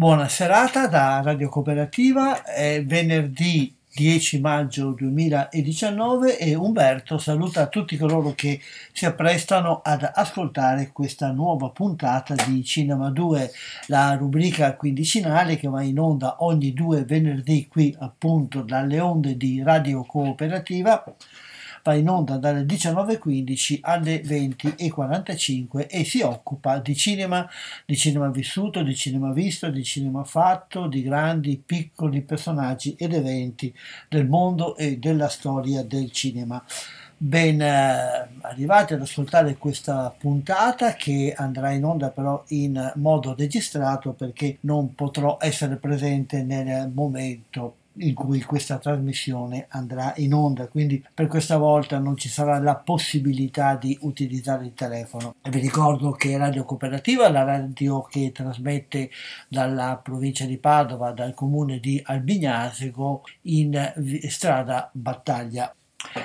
Buona serata da Radio Cooperativa, è venerdì 10 maggio 2019 e Umberto saluta tutti coloro che si apprestano ad ascoltare questa nuova puntata di Cinema 2, la rubrica quindicinale che va in onda ogni due venerdì qui appunto dalle onde di Radio Cooperativa va in onda dalle 19.15 alle 20.45 e si occupa di cinema, di cinema vissuto, di cinema visto, di cinema fatto, di grandi, piccoli personaggi ed eventi del mondo e della storia del cinema. Ben eh, arrivati ad ascoltare questa puntata che andrà in onda però in modo registrato perché non potrò essere presente nel momento in cui questa trasmissione andrà in onda, quindi per questa volta non ci sarà la possibilità di utilizzare il telefono. E vi ricordo che Radio Cooperativa, la radio che trasmette dalla provincia di Padova, dal comune di Albignasego, in strada Battaglia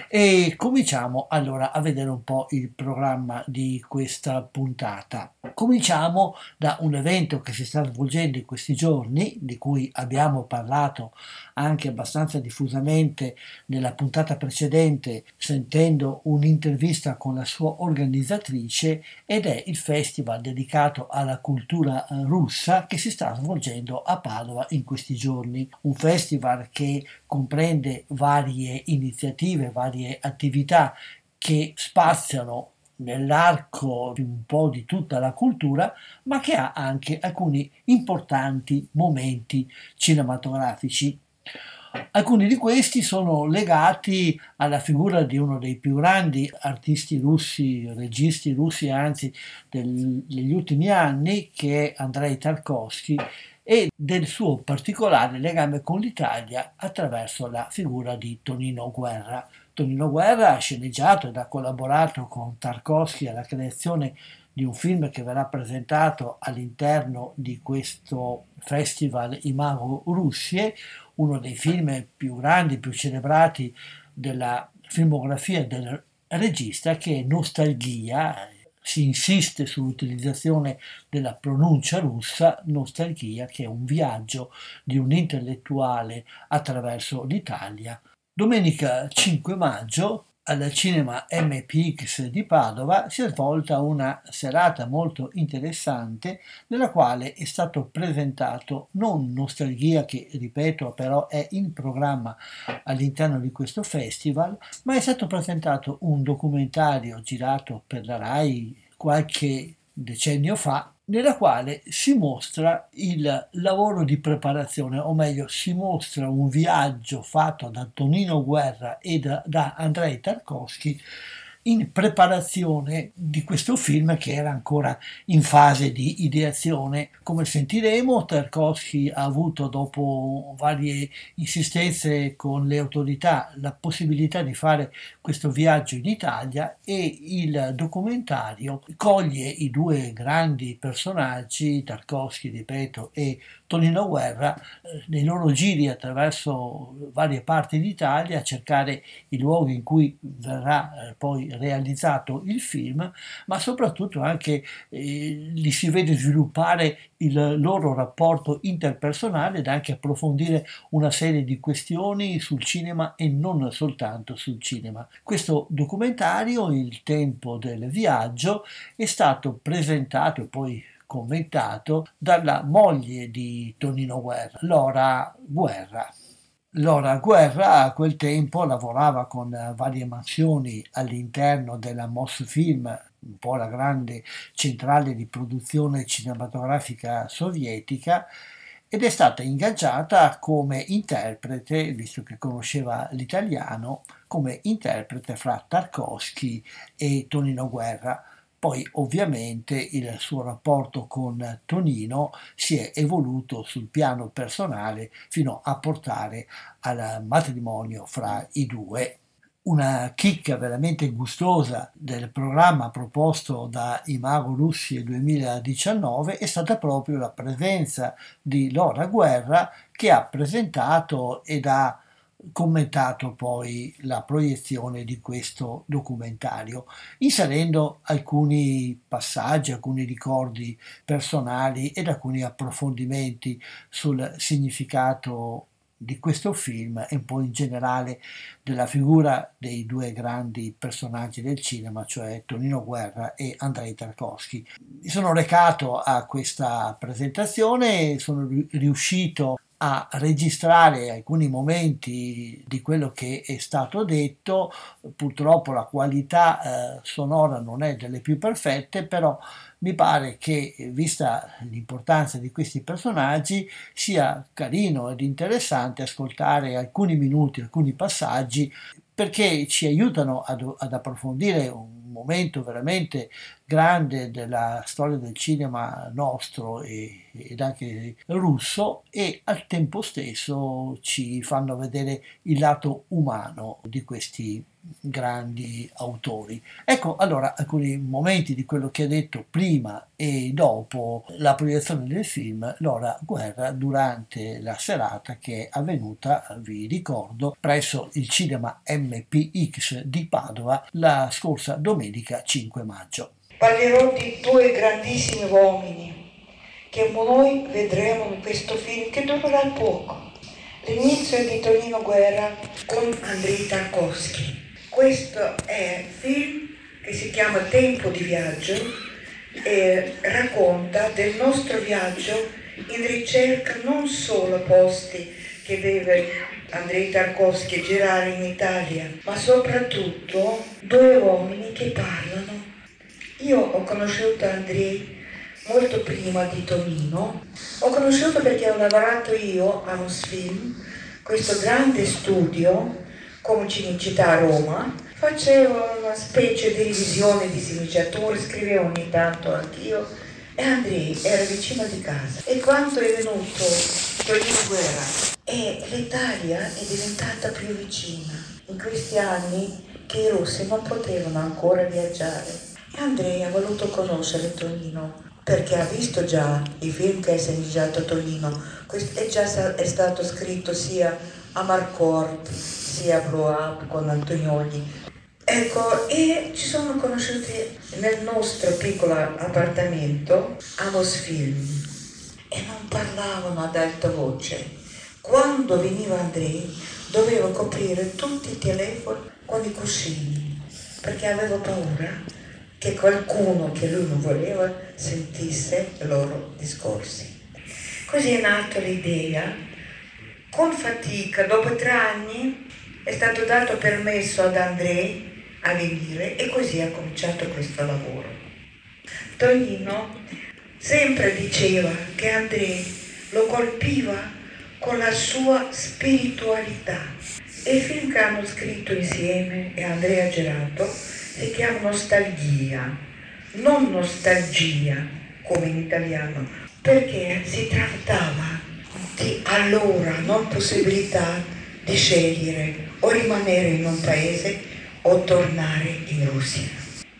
e cominciamo allora a vedere un po' il programma di questa puntata. Cominciamo da un evento che si sta svolgendo in questi giorni, di cui abbiamo parlato anche abbastanza diffusamente nella puntata precedente, sentendo un'intervista con la sua organizzatrice, ed è il festival dedicato alla cultura russa che si sta svolgendo a Padova in questi giorni. Un festival che comprende varie iniziative, varie attività che spaziano nell'arco un po' di tutta la cultura, ma che ha anche alcuni importanti momenti cinematografici. Alcuni di questi sono legati alla figura di uno dei più grandi artisti russi, registi russi anzi degli ultimi anni, che è Andrei Tarkovsky, e del suo particolare legame con l'Italia attraverso la figura di Tonino Guerra. Tonino Guerra ha sceneggiato ed ha collaborato con Tarkovsky alla creazione di un film che verrà presentato all'interno di questo festival Imago Russie, uno dei film più grandi, più celebrati della filmografia del regista che è Nostalgia, si insiste sull'utilizzazione della pronuncia russa, nostalgia, che è un viaggio di un intellettuale attraverso l'Italia. Domenica 5 maggio al cinema MPX di Padova si è svolta una serata molto interessante nella quale è stato presentato non Nostalgia che ripeto però è in programma all'interno di questo festival ma è stato presentato un documentario girato per la RAI qualche decennio fa nella quale si mostra il lavoro di preparazione, o meglio si mostra un viaggio fatto da Tonino Guerra e da, da Andrei Tarkovsky in preparazione di questo film che era ancora in fase di ideazione. Come sentiremo, Tarkovsky ha avuto dopo varie insistenze con le autorità la possibilità di fare questo viaggio in Italia e il documentario coglie i due grandi personaggi, Tarkovsky, ripeto, e Tonino Guerra, eh, nei loro giri attraverso varie parti d'Italia a cercare i luoghi in cui verrà eh, poi realizzato il film, ma soprattutto anche eh, li si vede sviluppare il loro rapporto interpersonale ed anche approfondire una serie di questioni sul cinema e non soltanto sul cinema. Questo documentario, Il tempo del viaggio, è stato presentato e poi commentato dalla moglie di Tonino Guerra, Lora Guerra. Lora Guerra a quel tempo lavorava con varie mansioni all'interno della Moss Film, un po' la grande centrale di produzione cinematografica sovietica, ed è stata ingaggiata come interprete, visto che conosceva l'italiano, come interprete fra Tarkovsky e Tonino Guerra poi ovviamente il suo rapporto con Tonino si è evoluto sul piano personale fino a portare al matrimonio fra i due. Una chicca veramente gustosa del programma proposto da Imago Russi 2019 è stata proprio la presenza di Lora Guerra che ha presentato ed ha commentato poi la proiezione di questo documentario, inserendo alcuni passaggi, alcuni ricordi personali ed alcuni approfondimenti sul significato di questo film e un po' in generale della figura dei due grandi personaggi del cinema, cioè Tonino Guerra e Andrei Tarkovsky. Mi sono recato a questa presentazione e sono riuscito a registrare alcuni momenti di quello che è stato detto, purtroppo la qualità eh, sonora non è delle più perfette, però mi pare che, vista l'importanza di questi personaggi, sia carino ed interessante ascoltare alcuni minuti, alcuni passaggi, perché ci aiutano ad, ad approfondire un momento veramente grande della storia del cinema nostro e, ed anche russo e al tempo stesso ci fanno vedere il lato umano di questi grandi autori. Ecco allora alcuni momenti di quello che ha detto prima e dopo la proiezione del film L'ora guerra durante la serata che è avvenuta, vi ricordo, presso il cinema MPX di Padova la scorsa domenica 5 maggio. Parlerò di due grandissimi uomini che noi vedremo in questo film che durerà poco. L'inizio di Tonino Guerra con Andrei Tarkovsky. Questo è un film che si chiama Tempo di viaggio e racconta del nostro viaggio in ricerca non solo posti che deve Andrei Tarkovsky girare in Italia, ma soprattutto due uomini che parlano. Io ho conosciuto Andrei molto prima di Tonino, ho conosciuto perché ho lavorato io a un film, questo grande studio, come Cinecittà a Roma, facevo una specie di revisione di sceneggiature, scrivevo ogni tanto anch'io e Andrei era vicino di casa. E quando è venuto Tonino Guerra e l'Italia è diventata più vicina in questi anni che i russi non potevano ancora viaggiare Andrei ha voluto conoscere Tonino perché ha visto già i film che ha sceneggiato Tonino. È già è stato scritto sia a Marcourt sia Blow Up con Antonioni. Ecco, e ci sono conosciuti nel nostro piccolo appartamento a Mosfilm e non parlavano ad alta voce. Quando veniva Andrei dovevo coprire tutti i telefoni con i cuscini perché avevo paura che qualcuno che lui non voleva sentisse i loro discorsi. Così è nata l'idea, con fatica, dopo tre anni è stato dato permesso ad Andrei a venire e così ha cominciato questo lavoro. Tonino sempre diceva che Andrei lo colpiva con la sua spiritualità. E il film che hanno scritto insieme e Andrea Gerato si chiama nostalgia, non nostalgia come in italiano, perché si trattava di allora non possibilità di scegliere o rimanere in un paese o tornare in Russia.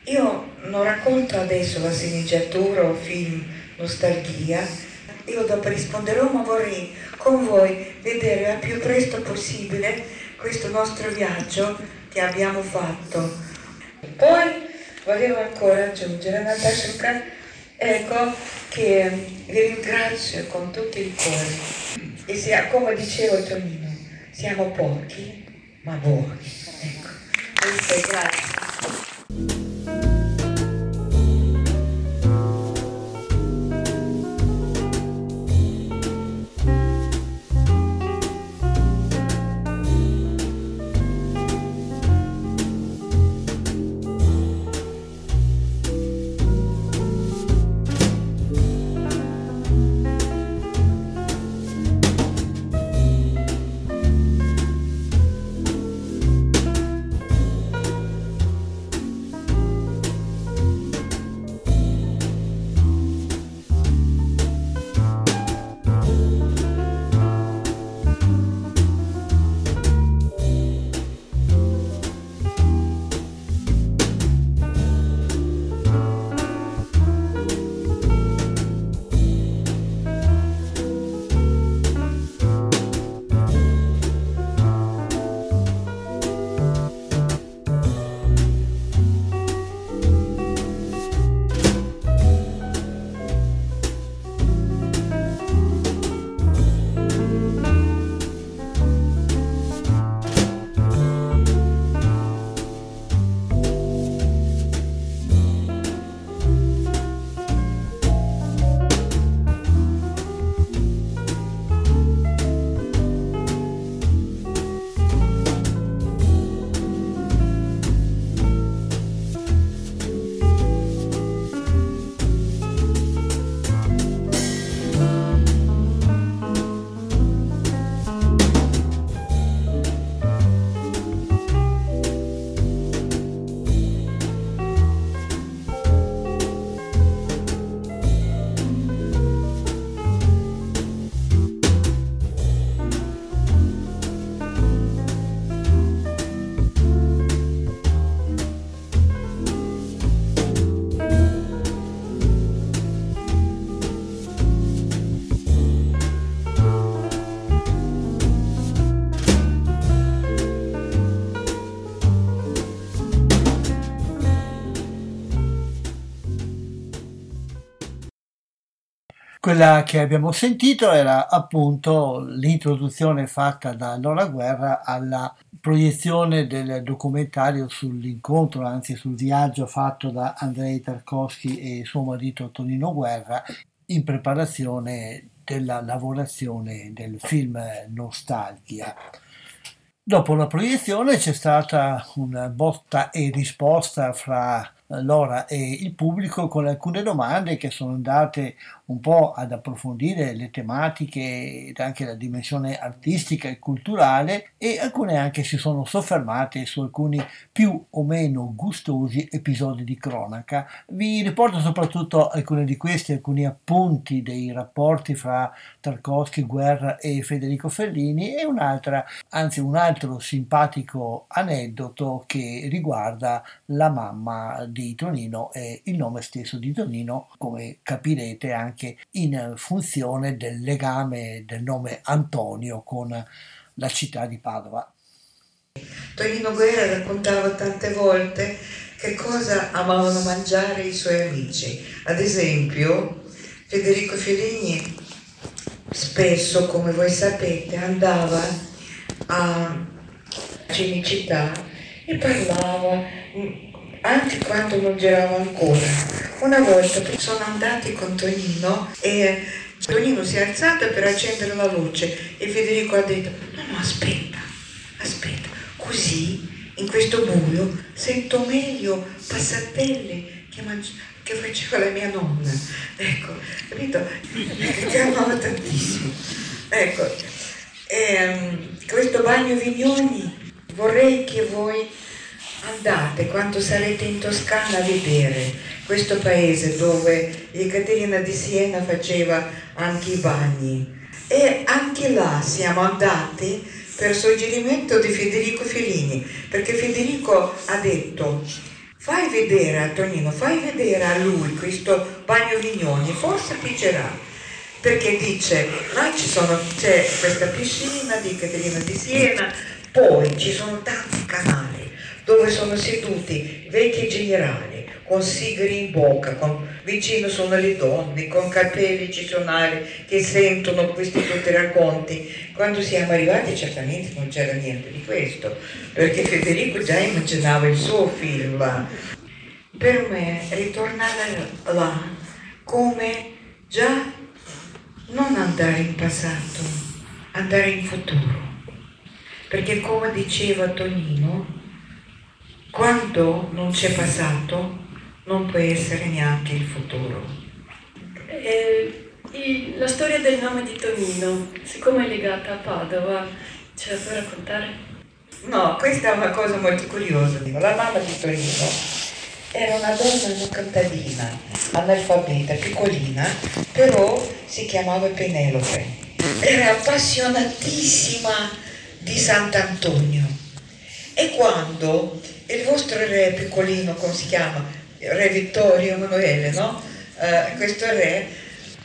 Io non racconto adesso la sceneggiatura o film Nostalgia, io dopo risponderò, ma vorrei con voi vedere al più presto possibile questo nostro viaggio che abbiamo fatto. Poi volevo ancora aggiungere, Natasha, ecco che vi ringrazio con tutto il cuore. E sia, come diceva Tonino, siamo pochi, ma buoni. Ecco, Quella che abbiamo sentito era appunto l'introduzione fatta da Nora Guerra alla proiezione del documentario sull'incontro, anzi sul viaggio fatto da Andrei Tarkovsky e suo marito Tonino Guerra in preparazione della lavorazione del film Nostalgia. Dopo la proiezione c'è stata una botta e risposta fra Lora e il pubblico con alcune domande che sono andate un po' ad approfondire le tematiche ed anche la dimensione artistica e culturale e alcune anche si sono soffermate su alcuni più o meno gustosi episodi di cronaca. Vi riporto soprattutto alcuni di questi, alcuni appunti dei rapporti fra Tarkovsky, Guerra e Federico Fellini e un'altra, anzi un altro simpatico aneddoto che riguarda la mamma di Tonino e il nome stesso di Tonino, come capirete anche in funzione del legame del nome Antonio con la città di Padova. Tonino Guerra raccontava tante volte che cosa amavano mangiare i suoi amici. Ad esempio, Federico Fellini spesso, come voi sapete, andava a Cinecittà e parlava anche quando non girava ancora. Una volta sono andati con Tonino e Tonino si è alzato per accendere la luce e Federico ha detto no no aspetta, aspetta, così in questo buio sento meglio passatelle che, mangi- che faceva la mia nonna. Ecco, capito? Ti amava tantissimo. Ecco, e, um, questo bagno Vignoni vorrei che voi andate quando sarete in Toscana a vedere questo paese dove Ekaterina di Siena faceva anche i bagni. E anche là siamo andati per suggerimento di Federico Fellini, perché Federico ha detto fai vedere a Tonino, fai vedere a lui questo bagno Vignoni, forse piacerà. Perché dice, là sono, c'è questa piscina di Caterina di Siena, poi ci sono tanti canali dove sono seduti vecchi generali con sigari in bocca, con, vicino sono le donne, con capelli cisonali che sentono questi tutti racconti. Quando siamo arrivati certamente non c'era niente di questo, perché Federico già immaginava il suo film. Per me ritornare là come già non andare in passato, andare in futuro. Perché come diceva Tonino, quando non c'è passato non può essere neanche il futuro. Eh, il, la storia del nome di Tonino, siccome è legata a Padova, ce la puoi raccontare? No, questa è una cosa molto curiosa. La mamma di Tonino era una donna contadina, analfabeta, piccolina, però si chiamava Penelope. Era appassionatissima di Sant'Antonio. E quando il vostro re piccolino, come si chiama? Re Vittorio Emanuele, no? Uh, questo re,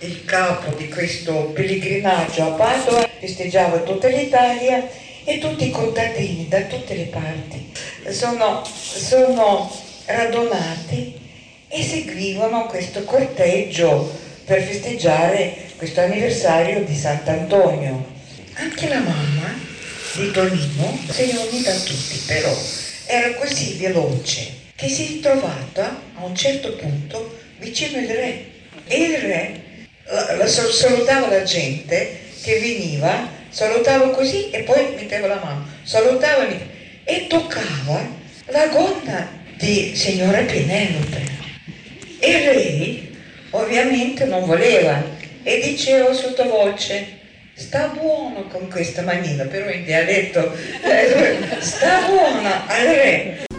il capo di questo pellegrinaggio a Padova, festeggiava tutta l'Italia e tutti i contadini da tutte le parti sono, sono radunati e seguivano questo corteggio per festeggiare questo anniversario di Sant'Antonio. Anche la mamma di Tonino si è unita a tutti, però era così veloce che si è trovata a un certo punto vicino al re e il re la, la, salutava la gente che veniva, salutava così e poi metteva la mano, salutava e toccava la gonna di signora Penelope. E lei ovviamente non voleva e diceva sottovoce sta buono con questa manina, però in dialetto eh, sta buona al re.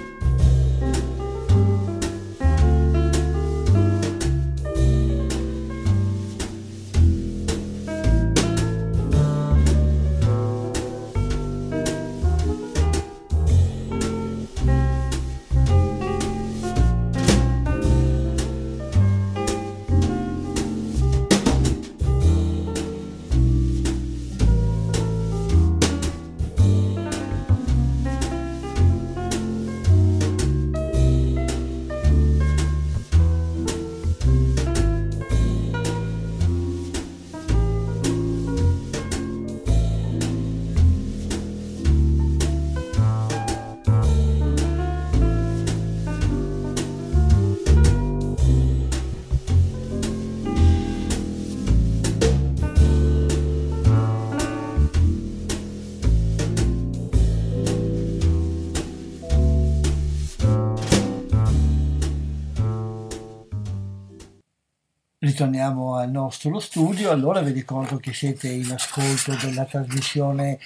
Ritorniamo al nostro studio. Allora vi ricordo che siete in ascolto della trasmissione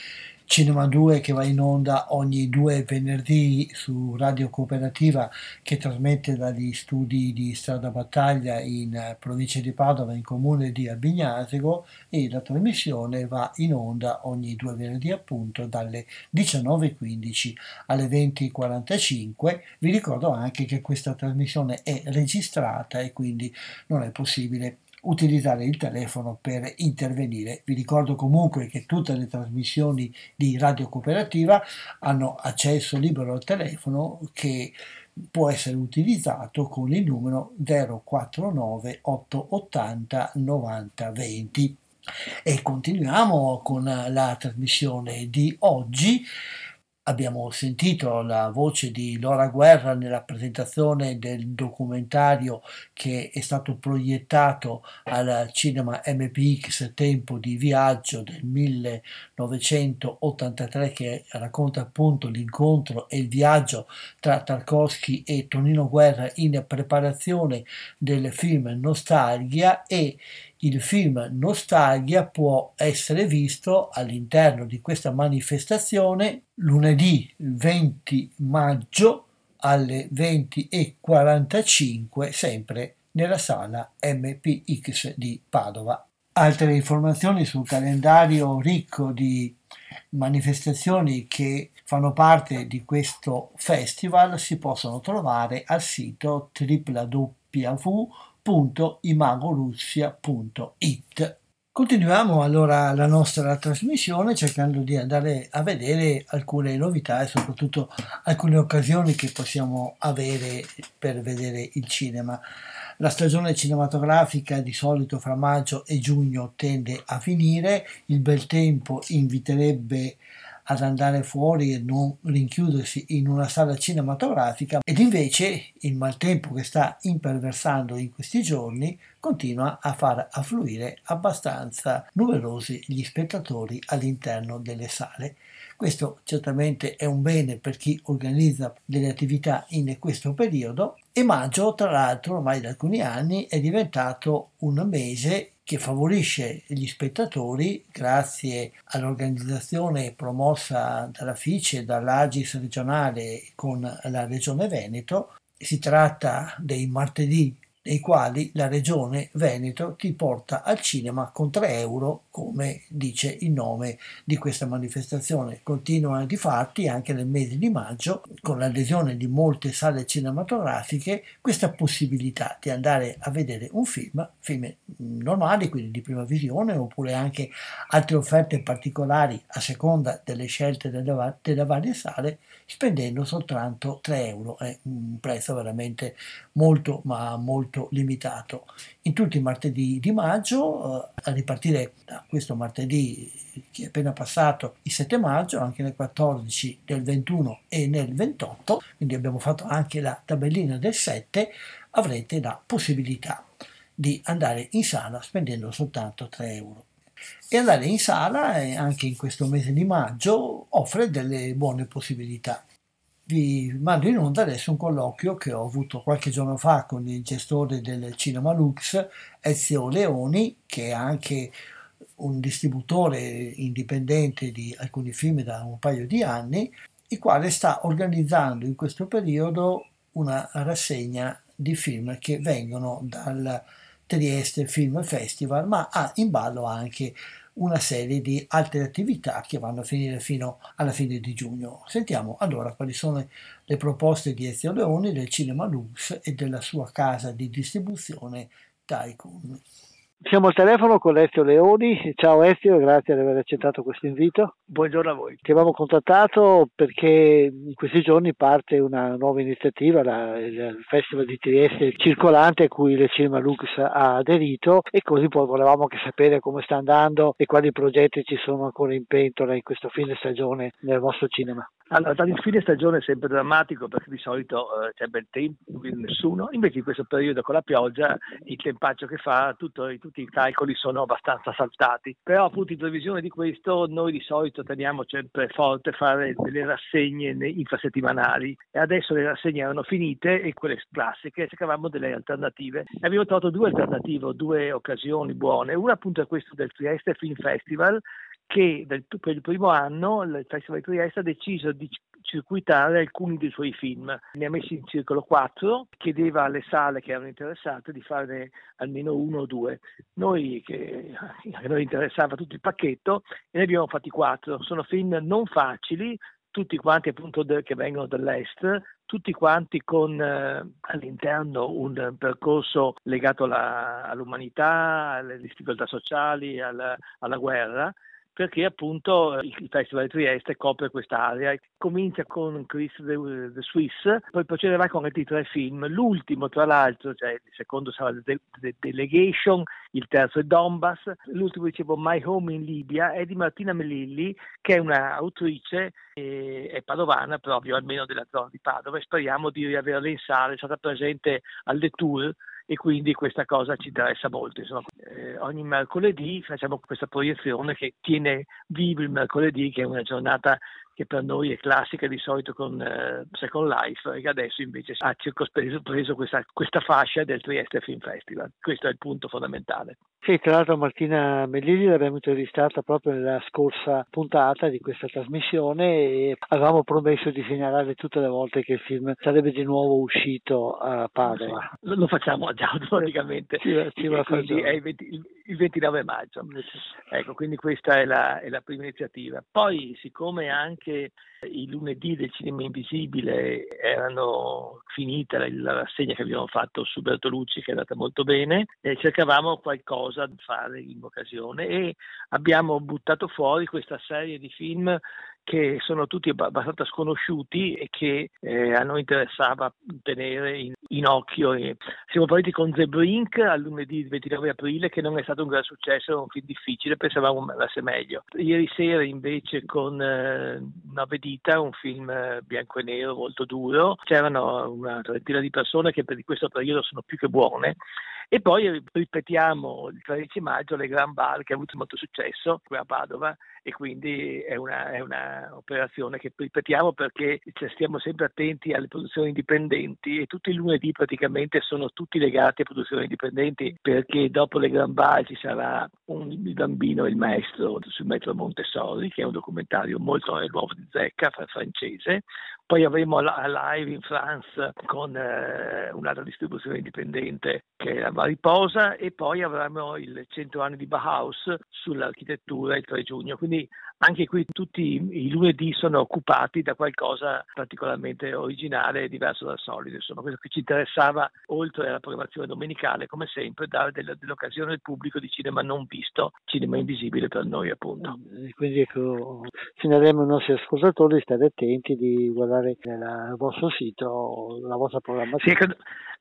Cinema 2 che va in onda ogni due venerdì su Radio Cooperativa che trasmette dagli studi di Strada Battaglia in provincia di Padova in comune di Albignasego e la trasmissione va in onda ogni due venerdì appunto dalle 19.15 alle 20.45. Vi ricordo anche che questa trasmissione è registrata e quindi non è possibile utilizzare il telefono per intervenire. Vi ricordo comunque che tutte le trasmissioni di Radio Cooperativa hanno accesso libero al telefono che può essere utilizzato con il numero 049 880 90 20. E continuiamo con la trasmissione di oggi Abbiamo sentito la voce di Laura Guerra nella presentazione del documentario che è stato proiettato al cinema MPX Tempo di Viaggio del 1983 che racconta appunto l'incontro e il viaggio tra Tarkovsky e Tonino Guerra in preparazione del film Nostalgia e il film Nostalgia può essere visto all'interno di questa manifestazione lunedì 20 maggio alle 20.45 sempre nella sala MPX di Padova. Altre informazioni sul calendario ricco di manifestazioni che fanno parte di questo festival si possono trovare al sito www.imagorussia.it. Continuiamo allora la nostra trasmissione cercando di andare a vedere alcune novità e soprattutto alcune occasioni che possiamo avere per vedere il cinema. La stagione cinematografica di solito fra maggio e giugno tende a finire, il bel tempo inviterebbe ad andare fuori e non rinchiudersi in una sala cinematografica ed invece il maltempo che sta imperversando in questi giorni continua a far affluire abbastanza numerosi gli spettatori all'interno delle sale. Questo certamente è un bene per chi organizza delle attività in questo periodo e maggio, tra l'altro, ormai da alcuni anni è diventato un mese che favorisce gli spettatori grazie all'organizzazione promossa dalla FICE e dall'Agis regionale con la Regione Veneto. Si tratta dei martedì nei quali la regione Veneto ti porta al cinema con 3 euro, come dice il nome di questa manifestazione. Continua di fatti anche nel mese di maggio, con l'adesione di molte sale cinematografiche, questa possibilità di andare a vedere un film, film normali, quindi di prima visione, oppure anche altre offerte particolari a seconda delle scelte delle, delle varie sale, spendendo soltanto 3 euro. È un prezzo veramente molto, ma molto limitato. In tutti i martedì di maggio, eh, a ripartire da questo martedì che è appena passato, il 7 maggio, anche nel 14, del 21 e nel 28, quindi abbiamo fatto anche la tabellina del 7, avrete la possibilità di andare in sala spendendo soltanto 3 euro. E andare in sala, eh, anche in questo mese di maggio, offre delle buone possibilità. Vi mando in onda adesso un colloquio che ho avuto qualche giorno fa con il gestore del Cinema Lux, Ezio Leoni, che è anche un distributore indipendente di alcuni film da un paio di anni, il quale sta organizzando in questo periodo una rassegna di film che vengono dal Trieste Film Festival, ma ha in ballo anche una serie di altre attività che vanno a finire fino alla fine di giugno. Sentiamo allora quali sono le proposte di Ezio Leoni del Cinema Lux e della sua casa di distribuzione Tycoon. Siamo al telefono con Ezio Leoni. Ciao Ezio, grazie di aver accettato questo invito. Buongiorno a voi. Ti avevamo contattato perché in questi giorni parte una nuova iniziativa, la, il Festival di Trieste circolante a cui il Cinema Lux ha aderito e così poi volevamo anche sapere come sta andando e quali progetti ci sono ancora in pentola in questo fine stagione nel vostro cinema. Allora, il fine stagione è sempre drammatico perché di solito eh, c'è bel tempo, quindi nessuno, invece in questo periodo con la pioggia il tempaccio che fa, tutto, tutti i calcoli sono abbastanza saltati. Però appunto in previsione di questo noi di solito teniamo sempre forte fare delle rassegne infrasettimanali e adesso le rassegne erano finite e quelle classiche cercavamo delle alternative. E abbiamo trovato due alternative, due occasioni buone. Una appunto è questa del Trieste Film Festival che per il primo anno il Festival di Trieste ha deciso di circuitare alcuni dei suoi film. Ne ha messi in circolo quattro, chiedeva alle sale che erano interessate di farne almeno uno o due. Noi, che a noi interessava tutto il pacchetto, e ne abbiamo fatti quattro. Sono film non facili, tutti quanti appunto de, che vengono dall'est, tutti quanti con eh, all'interno un percorso legato alla, all'umanità, alle difficoltà sociali, alla, alla guerra perché appunto il Festival di Trieste copre quest'area. Comincia con Chris the, the Swiss, poi procederà con altri tre film. L'ultimo, tra l'altro, cioè il secondo sarà The, The Delegation, il terzo è Donbass, l'ultimo dicevo My Home in Libia è di Martina Melilli, che è un'autrice e è padovana proprio, almeno della zona di Padova, e speriamo di riaverla in sala, è stata presente alle tour e quindi questa cosa ci interessa molto. Insomma, eh, ogni mercoledì facciamo questa proiezione che tiene vivo il mercoledì, che è una giornata che per noi è classica di solito con eh, Second Life e che adesso invece ha circospreso questa, questa fascia del Trieste Film Festival. Questo è il punto fondamentale. Sì, tra l'altro Martina Mellini l'abbiamo intervistata proprio nella scorsa puntata di questa trasmissione e avevamo promesso di segnalare tutte le volte che il film sarebbe di nuovo uscito a Padova. Sì, lo facciamo già automaticamente, sì, sì, è il, 20, il 29 maggio. Ecco, quindi questa è la, è la prima iniziativa. Poi, siccome anche i lunedì del cinema invisibile erano finite la rassegna che abbiamo fatto su Bertolucci che è andata molto bene e cercavamo qualcosa da fare in occasione e abbiamo buttato fuori questa serie di film che sono tutti abbastanza sconosciuti e che eh, a noi interessava tenere in, in occhio. E siamo partiti con The Brink al lunedì 29 aprile, che non è stato un gran successo, era un film difficile, pensavamo andasse meglio. Ieri sera invece con eh, Nove Dita, un film eh, bianco e nero molto duro, c'erano una trentina di persone che per questo periodo sono più che buone e poi ripetiamo il 13 maggio le Grand Bar che ha avuto molto successo qui a Padova e quindi è una, è una operazione che ripetiamo perché cioè, stiamo sempre attenti alle produzioni indipendenti e tutti i lunedì praticamente sono tutti legati a produzioni indipendenti perché dopo le Grand Bar ci sarà un, il bambino e il maestro sul metro Montessori che è un documentario molto nuovo di Zecca francese poi avremo la live in France con eh, un'altra distribuzione indipendente che è la Mariposa e poi avremo il 100 anni di Bauhaus sull'architettura il 3 giugno. Quindi anche qui tutti i lunedì sono occupati da qualcosa particolarmente originale e diverso dal solito. Insomma, quello che ci interessava, oltre alla programmazione domenicale, come sempre, dare dell'occasione al pubblico di cinema non visto, cinema invisibile per noi appunto. Quindi ecco, segnaleremo ai nostri ascoltatori di stare attenti, di guardare nel vostro sito la vostra programmazione. Sì,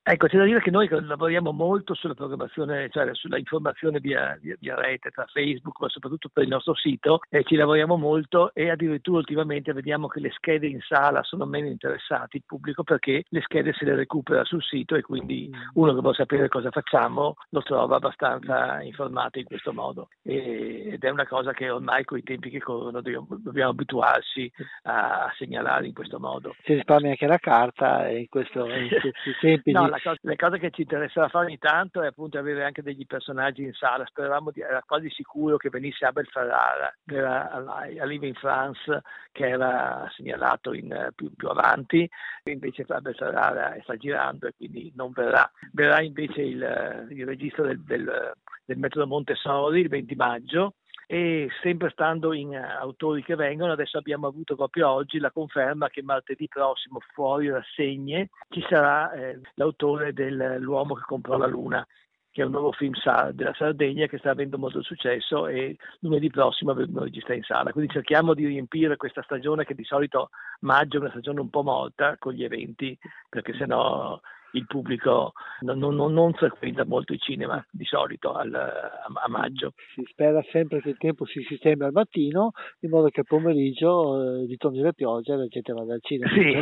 Ecco, c'è da dire che noi lavoriamo molto sulla programmazione, cioè sulla informazione via, via, via, rete, tra Facebook, ma soprattutto per il nostro sito, e ci lavoriamo molto e addirittura ultimamente vediamo che le schede in sala sono meno interessati il pubblico perché le schede se le recupera sul sito e quindi mm. uno che vuole sapere cosa facciamo lo trova abbastanza informato in questo modo. E, ed è una cosa che ormai con i tempi che corrono dobbiamo, abituarsi a, a, segnalare in questo modo. Si risparmia anche la carta in, questo, in questi tempi no, di cosa, le cose che ci interessava fare ogni tanto è appunto avere anche degli personaggi in sala. Speravamo di, era quasi sicuro che venisse Abel Ferrara, era Live in France, che era segnalato in, più, più, avanti, invece Abel Ferrara sta girando e quindi non verrà. Verrà invece il, il regista del, del, del metodo Montessori il 20 maggio e sempre stando in uh, autori che vengono, adesso abbiamo avuto proprio oggi la conferma che martedì prossimo fuori rassegne ci sarà eh, l'autore dell'uomo che comprò la luna che è un nuovo film della Sardegna che sta avendo molto successo e lunedì prossimo avremo regista in sala. Quindi cerchiamo di riempire questa stagione che di solito maggio è una stagione un po' morta con gli eventi, perché sennò il pubblico non, non, non, frequenta molto il cinema di solito al, a, a, maggio. Si spera sempre che il tempo si sistemi al mattino in modo che al pomeriggio eh, ritorni le piogge e la gente vada al cinema. Sì,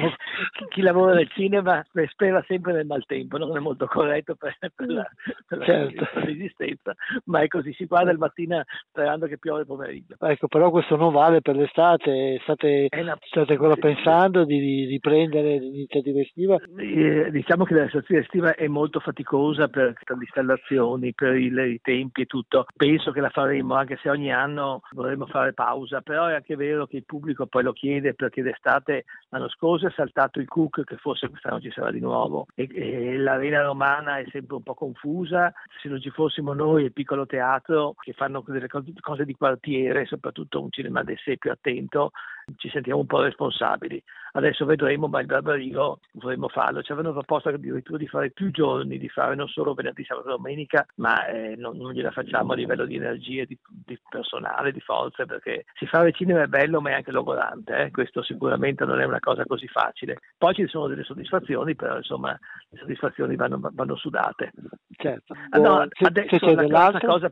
chi lavora nel cinema spera sempre nel maltempo, non è molto corretto per, per, la, per, certo. la, per, l'esistenza, ma è così, si guarda il mattino sperando che piove il pomeriggio. Ecco, però questo non vale per l'estate, state, una... state ancora pensando di riprendere l'iniziativa estiva? Eh, diciamo che la stazione estiva è molto faticosa per, le installazioni, per il, i tempi e tutto. Penso che la faremo, anche se ogni anno vorremmo fare pausa, però è anche vero che il pubblico poi lo chiede perché d'estate l'anno scorso è saltato il Cook, che forse quest'anno ci sarà di nuovo, e, e l'arena romana è sempre un po' confusa. Se non ci fossimo noi, il piccolo teatro, che fanno delle cose di quartiere, soprattutto un cinema d'essè più attento, ci sentiamo un po' responsabili. Adesso vedremo, ma il Barbarigo vorremmo farlo. Ci avevano proposto addirittura di fare più giorni, di fare non solo venerdì, sabato e domenica, ma eh, non, non, gliela facciamo a livello di energie, di, di, personale, di forze, perché si fare cinema è bello, ma è anche logorante. Eh? Questo sicuramente non è una cosa così facile. Poi ci sono delle soddisfazioni, però insomma le soddisfazioni vanno, vanno sudate. Certo. Allora, ah, adesso la, la cosa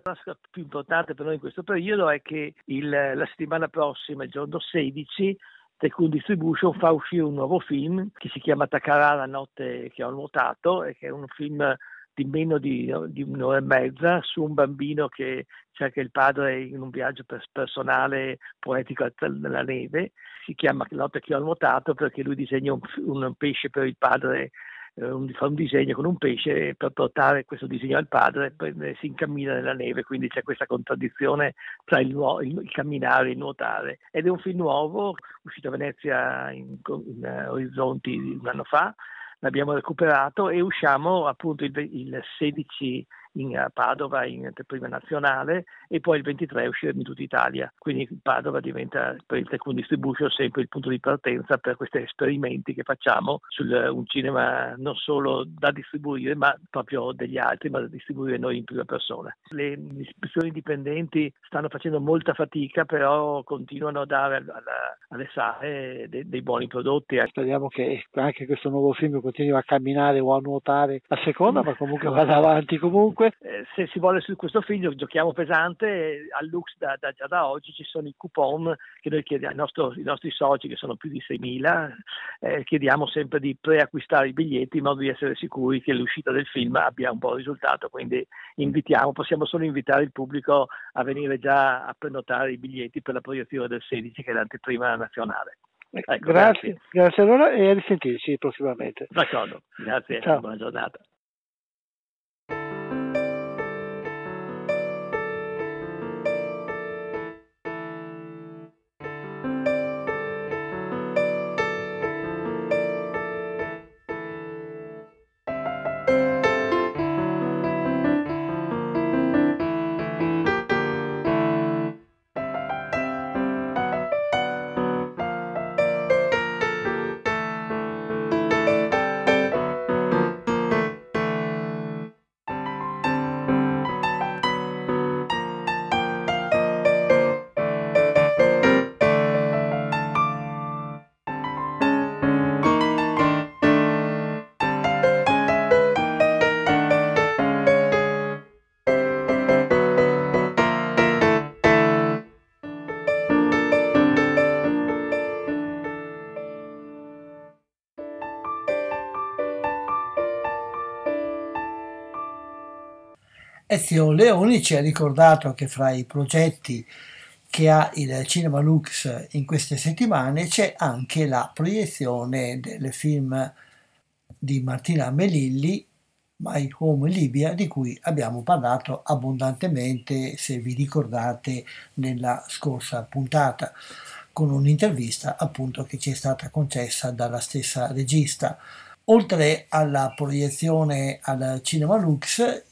più importante per noi in questo periodo è che il, la settimana prossima, il giorno 16, Tycoon Distribution fa uscire un nuovo film che si chiama Takara la notte che ho nuotato e che è un film di meno di, di, un'ora e mezza su un bambino che cerca il padre in un viaggio personale poetico nella neve. Si chiama Lotte che ho nuotato perché lui disegna un, un pesce per il padre un, fa un disegno con un pesce per portare questo disegno al padre e poi si incammina nella neve, quindi c'è questa contraddizione tra il, nuo- il, il camminare e il nuotare. Ed è un film nuovo, uscito a Venezia in, in uh, Orizzonti un anno fa, l'abbiamo recuperato e usciamo appunto il, il 16 in Padova in prima nazionale e poi il 23 usciremo in tutta Italia. Quindi Padova diventa per il Tecun Distribution sempre il punto di partenza per questi esperimenti che facciamo su un cinema non solo da distribuire ma proprio degli altri, ma da distribuire noi in prima persona. Le istituzioni indipendenti stanno facendo molta fatica, però continuano a dare alla, alle sale dei, dei, buoni prodotti. Speriamo che anche questo nuovo film continui a camminare o a nuotare a seconda, ma comunque vada avanti comunque comunque eh, se si vuole su questo film giochiamo pesante, eh, al Lux da, da, già da oggi ci sono i coupon che noi chiediamo ai nostri, nostri soci, che sono più di 6.000, eh, chiediamo sempre di preacquistare i biglietti in modo di essere sicuri che l'uscita del film abbia un buon risultato, quindi invitiamo, possiamo solo invitare il pubblico a venire già a prenotare i biglietti per la proiezione del 16 che è l'anteprima nazionale. Ecco, grazie, grazie, grazie allora e a risentirci prossimamente. D'accordo, grazie, Ciao. buona giornata. Ezio Leoni ci ha ricordato che fra i progetti che ha il Cinema Lux in queste settimane c'è anche la proiezione del film di Martina Melilli, My Home Libia, di cui abbiamo parlato abbondantemente, se vi ricordate, nella scorsa puntata, con un'intervista appunto che ci è stata concessa dalla stessa regista. Oltre alla proiezione al Cinema Lux,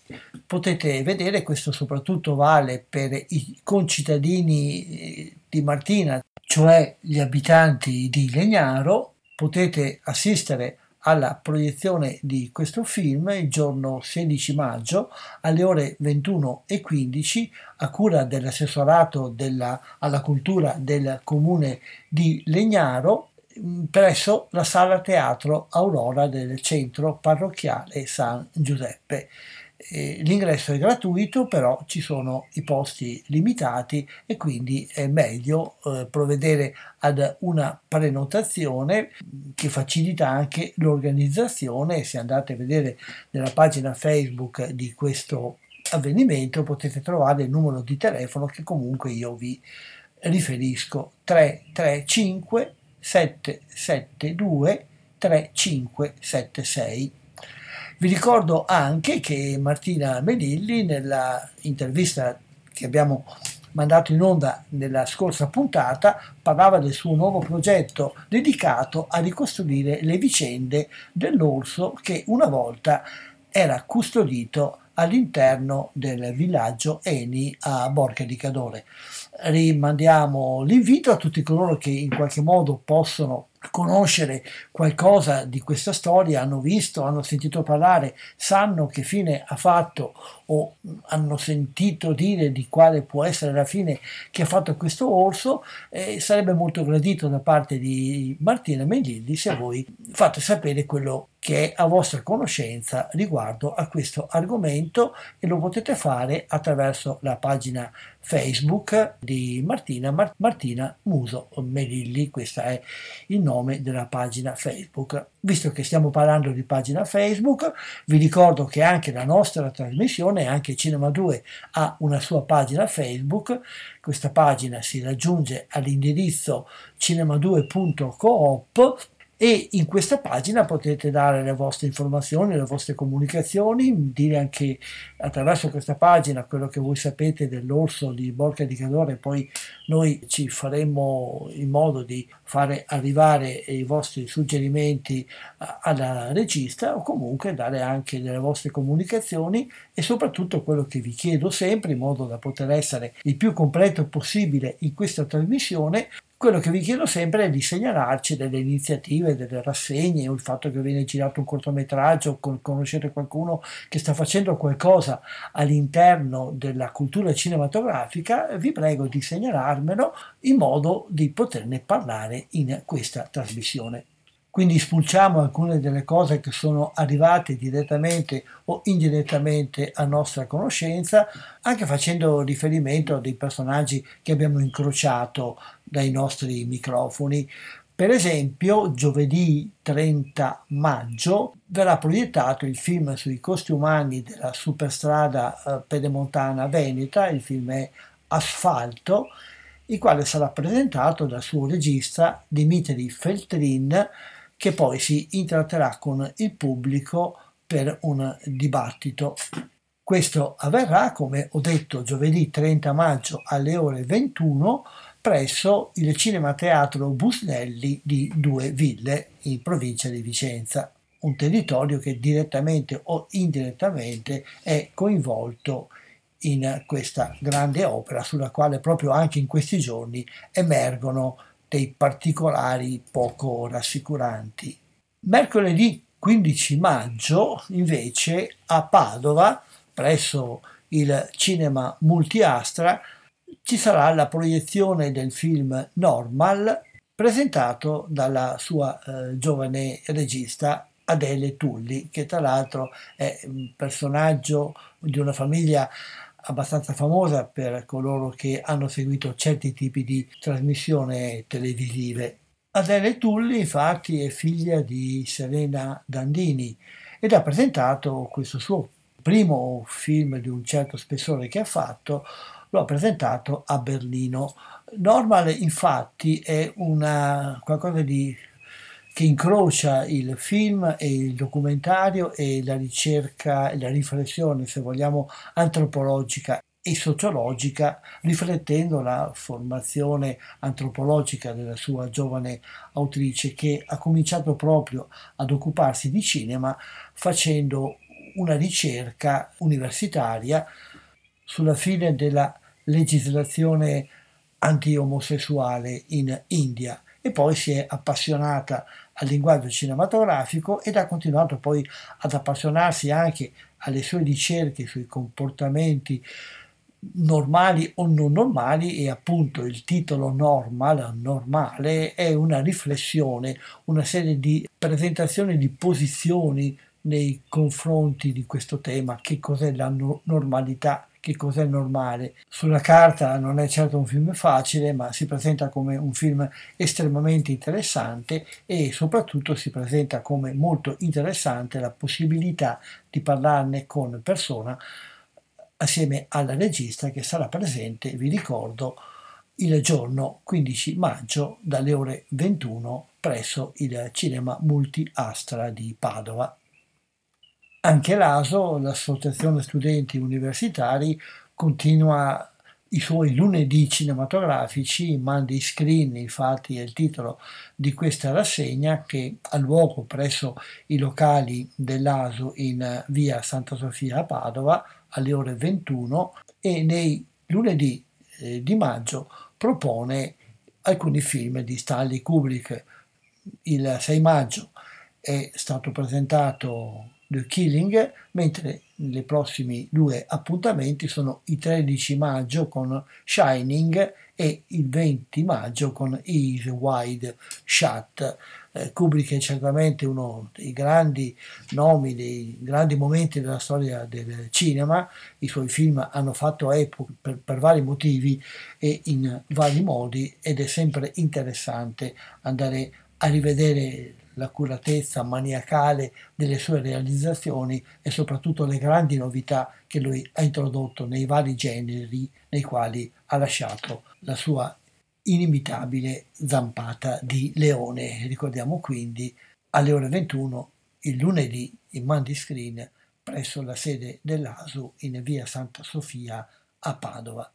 potete vedere, questo soprattutto vale per i concittadini eh, di Martina, cioè gli abitanti di Legnaro, potete assistere alla proiezione di questo film il giorno 16 maggio alle ore 21.15 a cura dell'assessorato della, alla cultura del comune di Legnaro mm, presso la sala teatro Aurora del centro parrocchiale San Giuseppe. L'ingresso è gratuito, però ci sono i posti limitati e quindi è meglio eh, provvedere ad una prenotazione che facilita anche l'organizzazione. Se andate a vedere nella pagina Facebook di questo avvenimento potete trovare il numero di telefono che comunque io vi riferisco 335 772 3576 vi ricordo anche che Martina Melilli nella intervista che abbiamo mandato in onda nella scorsa puntata parlava del suo nuovo progetto dedicato a ricostruire le vicende dell'orso che una volta era custodito all'interno del villaggio Eni a Borca di Cadore. Rimandiamo l'invito a tutti coloro che in qualche modo possono conoscere qualcosa di questa storia, hanno visto, hanno sentito parlare, sanno che fine ha fatto o hanno sentito dire di quale può essere la fine che ha fatto questo orso, eh, sarebbe molto gradito da parte di Martina Meglilli se voi fate sapere quello che è a vostra conoscenza riguardo a questo argomento e lo potete fare attraverso la pagina Facebook di Martina, Mar- Martina Muso Melilli, questo è il nome della pagina Facebook. Visto che stiamo parlando di pagina Facebook, vi ricordo che anche la nostra trasmissione, anche Cinema 2, ha una sua pagina Facebook. Questa pagina si raggiunge all'indirizzo cinema2.coop e in questa pagina potete dare le vostre informazioni, le vostre comunicazioni, dire anche attraverso questa pagina quello che voi sapete dell'orso di Borca di Cadore, poi noi ci faremo in modo di fare arrivare i vostri suggerimenti alla regista o comunque dare anche delle vostre comunicazioni e soprattutto quello che vi chiedo sempre in modo da poter essere il più completo possibile in questa trasmissione quello che vi chiedo sempre è di segnalarci delle iniziative, delle rassegne, o il fatto che viene girato un cortometraggio, o conoscete qualcuno che sta facendo qualcosa all'interno della cultura cinematografica, vi prego di segnalarmelo in modo di poterne parlare in questa trasmissione. Quindi spulciamo alcune delle cose che sono arrivate direttamente o indirettamente a nostra conoscenza, anche facendo riferimento a dei personaggi che abbiamo incrociato dai nostri microfoni. Per esempio, giovedì 30 maggio verrà proiettato il film sui costi umani della superstrada eh, pedemontana veneta, il film è Asfalto, il quale sarà presentato dal suo regista Dimitri Feltrin, che poi si intratterà con il pubblico per un dibattito. Questo avverrà, come ho detto, giovedì 30 maggio alle ore 21 presso il Cinema Teatro Busnelli di Due Ville in provincia di Vicenza, un territorio che direttamente o indirettamente è coinvolto in questa grande opera sulla quale proprio anche in questi giorni emergono dei particolari poco rassicuranti. Mercoledì 15 maggio, invece, a Padova, presso il cinema Multiastra, ci sarà la proiezione del film Normal, presentato dalla sua eh, giovane regista Adele Tulli, che tra l'altro è un personaggio di una famiglia abbastanza famosa per coloro che hanno seguito certi tipi di trasmissioni televisive. Adele Tulli infatti è figlia di Serena Dandini ed ha presentato questo suo primo film di un certo spessore che ha fatto, lo ha presentato a Berlino. Normal infatti è una, qualcosa di che incrocia il film e il documentario e la ricerca e la riflessione, se vogliamo, antropologica e sociologica, riflettendo la formazione antropologica della sua giovane autrice che ha cominciato proprio ad occuparsi di cinema facendo una ricerca universitaria sulla fine della legislazione anti-omosessuale in India. E poi si è appassionata al linguaggio cinematografico ed ha continuato poi ad appassionarsi anche alle sue ricerche sui comportamenti normali o non normali e appunto il titolo normal, normale, è una riflessione, una serie di presentazioni di posizioni nei confronti di questo tema, che cos'è la no- normalità che cos'è normale. Sulla carta non è certo un film facile, ma si presenta come un film estremamente interessante e soprattutto si presenta come molto interessante la possibilità di parlarne con persona assieme alla regista che sarà presente, vi ricordo, il giorno 15 maggio dalle ore 21 presso il Cinema Multi Astra di Padova. Anche l'ASO, l'Associazione Studenti Universitari, continua i suoi lunedì cinematografici, Monday Screen, infatti è il titolo di questa rassegna che ha luogo presso i locali dell'ASO in via Santa Sofia a Padova alle ore 21 e nei lunedì eh, di maggio propone alcuni film di Stanley Kubrick. Il 6 maggio è stato presentato The Killing, mentre i prossimi due appuntamenti sono il 13 maggio con Shining e il 20 maggio con Is Wide Shut. Eh, Kubrick è certamente uno dei grandi nomi, dei grandi momenti della storia del cinema, i suoi film hanno fatto epoca per, per vari motivi e in vari modi ed è sempre interessante andare a rivedere l'accuratezza maniacale delle sue realizzazioni e soprattutto le grandi novità che lui ha introdotto nei vari generi nei quali ha lasciato la sua inimitabile zampata di leone. Ricordiamo quindi alle ore 21 il lunedì in Mandy Screen presso la sede dell'ASU in via Santa Sofia a Padova.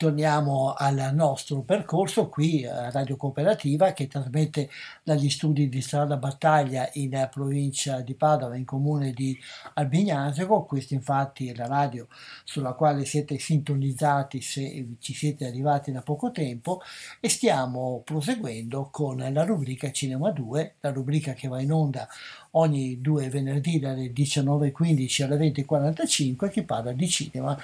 Torniamo al nostro percorso qui a Radio Cooperativa che trasmette dagli studi di Strada Battaglia in provincia di Padova in comune di Albignasego. Questa infatti è la radio sulla quale siete sintonizzati se ci siete arrivati da poco tempo e stiamo proseguendo con la rubrica Cinema 2, la rubrica che va in onda ogni due venerdì dalle 19.15 alle 20.45 che parla di cinema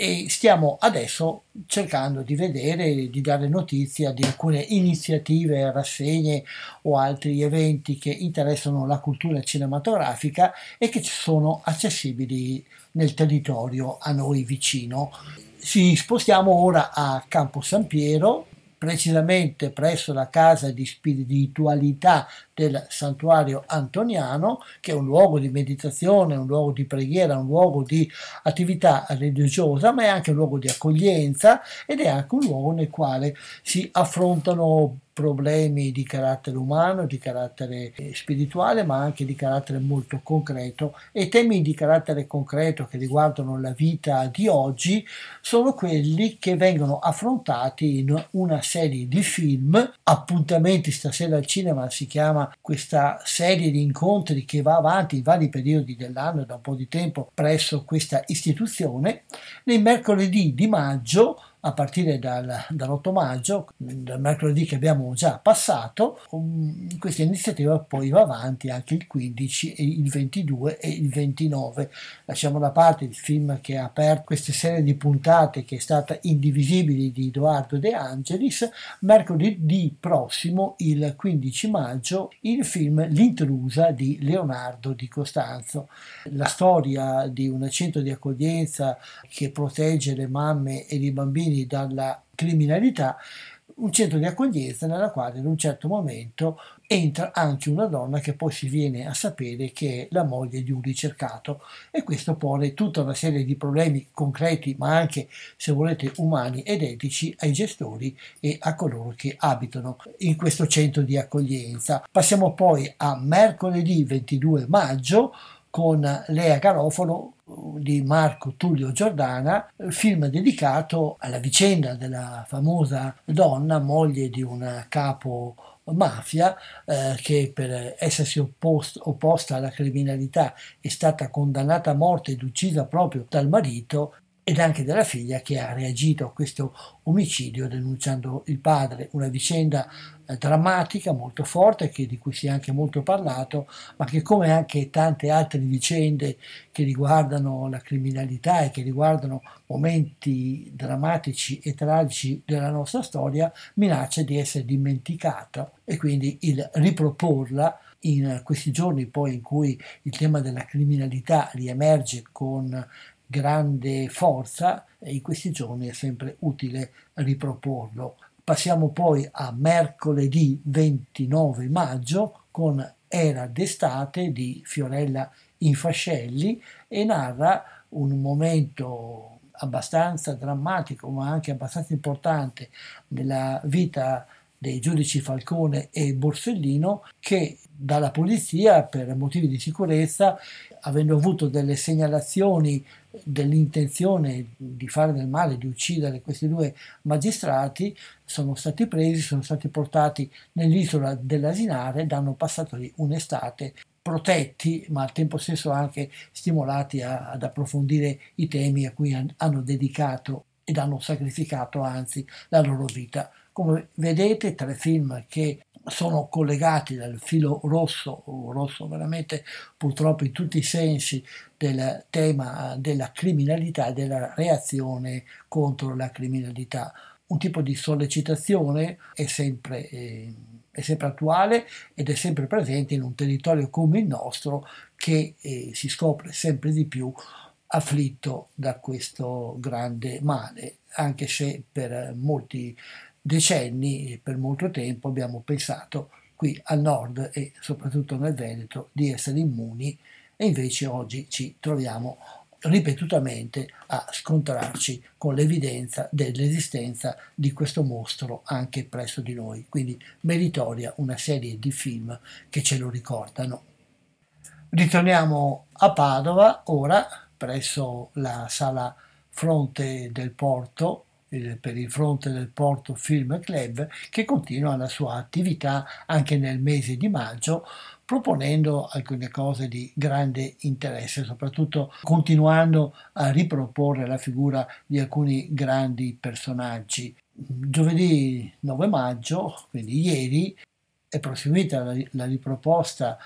e stiamo adesso cercando di vedere, di dare notizia di alcune iniziative, rassegne o altri eventi che interessano la cultura cinematografica e che sono accessibili nel territorio a noi vicino. Ci spostiamo ora a Campo San Piero, precisamente presso la casa di spiritualità del santuario antoniano, che è un luogo di meditazione, un luogo di preghiera, un luogo di attività religiosa, ma è anche un luogo di accoglienza ed è anche un luogo nel quale si affrontano problemi di carattere umano, di carattere spirituale, ma anche di carattere molto concreto e temi di carattere concreto che riguardano la vita di oggi sono quelli che vengono affrontati in una serie di film. Appuntamenti stasera al cinema si chiama questa serie di incontri che va avanti in vari periodi dell'anno da un po' di tempo presso questa istituzione. Nei mercoledì di maggio a partire dal, dall'8 maggio, dal mercoledì che abbiamo già passato, um, questa iniziativa poi va avanti anche il 15, il 22 e il 29. Lasciamo da parte il film che ha aperto queste serie di puntate che è stata Indivisibili di Edoardo De Angelis, mercoledì prossimo, il 15 maggio, il film L'intrusa di Leonardo di Costanzo. La storia di un centro di accoglienza che protegge le mamme e i bambini bambini dalla criminalità, un centro di accoglienza nella quale in un certo momento entra anche una donna che poi si viene a sapere che è la moglie di un ricercato e questo pone tutta una serie di problemi concreti ma anche se volete umani ed etici ai gestori e a coloro che abitano in questo centro di accoglienza. Passiamo poi a mercoledì 22 maggio con Lea Garofalo di Marco Tullio Giordana, film dedicato alla vicenda della famosa donna, moglie di un capo mafia eh, che per essersi oppost- opposta alla criminalità è stata condannata a morte ed uccisa proprio dal marito ed anche della figlia che ha reagito a questo omicidio denunciando il padre, una vicenda eh, drammatica, molto forte, che, di cui si è anche molto parlato, ma che come anche tante altre vicende che riguardano la criminalità e che riguardano momenti drammatici e tragici della nostra storia, minaccia di essere dimenticata e quindi il riproporla in questi giorni poi in cui il tema della criminalità riemerge con grande forza e in questi giorni è sempre utile riproporlo. Passiamo poi a mercoledì 29 maggio con Era d'estate di Fiorella Infascelli e narra un momento abbastanza drammatico ma anche abbastanza importante nella vita dei giudici Falcone e Borsellino che dalla polizia per motivi di sicurezza avendo avuto delle segnalazioni dell'intenzione di fare del male, di uccidere questi due magistrati, sono stati presi, sono stati portati nell'isola dell'Asinare ed hanno passato lì un'estate protetti, ma al tempo stesso anche stimolati a, ad approfondire i temi a cui han, hanno dedicato ed hanno sacrificato anzi la loro vita. Come vedete, tre film che sono collegati dal filo rosso, rosso veramente purtroppo in tutti i sensi del tema della criminalità e della reazione contro la criminalità. Un tipo di sollecitazione è sempre, eh, è sempre attuale ed è sempre presente in un territorio come il nostro che eh, si scopre sempre di più afflitto da questo grande male, anche se per molti decenni, per molto tempo abbiamo pensato qui al nord e soprattutto nel Veneto di essere immuni e invece oggi ci troviamo ripetutamente a scontrarci con l'evidenza dell'esistenza di questo mostro anche presso di noi. Quindi meritoria una serie di film che ce lo ricordano. Ritorniamo a Padova ora presso la sala fronte del porto per il fronte del Porto Film Club che continua la sua attività anche nel mese di maggio proponendo alcune cose di grande interesse, soprattutto continuando a riproporre la figura di alcuni grandi personaggi. Giovedì 9 maggio, quindi ieri, è proseguita la, la riproposta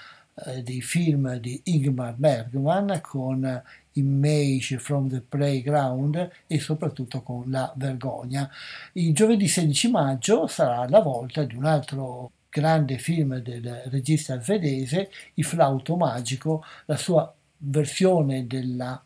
eh, dei film di Ingmar Bergman con Image from the Playground e soprattutto con La Vergogna. Il giovedì 16 maggio sarà la volta di un altro grande film del regista svedese, Il flauto magico, la sua versione della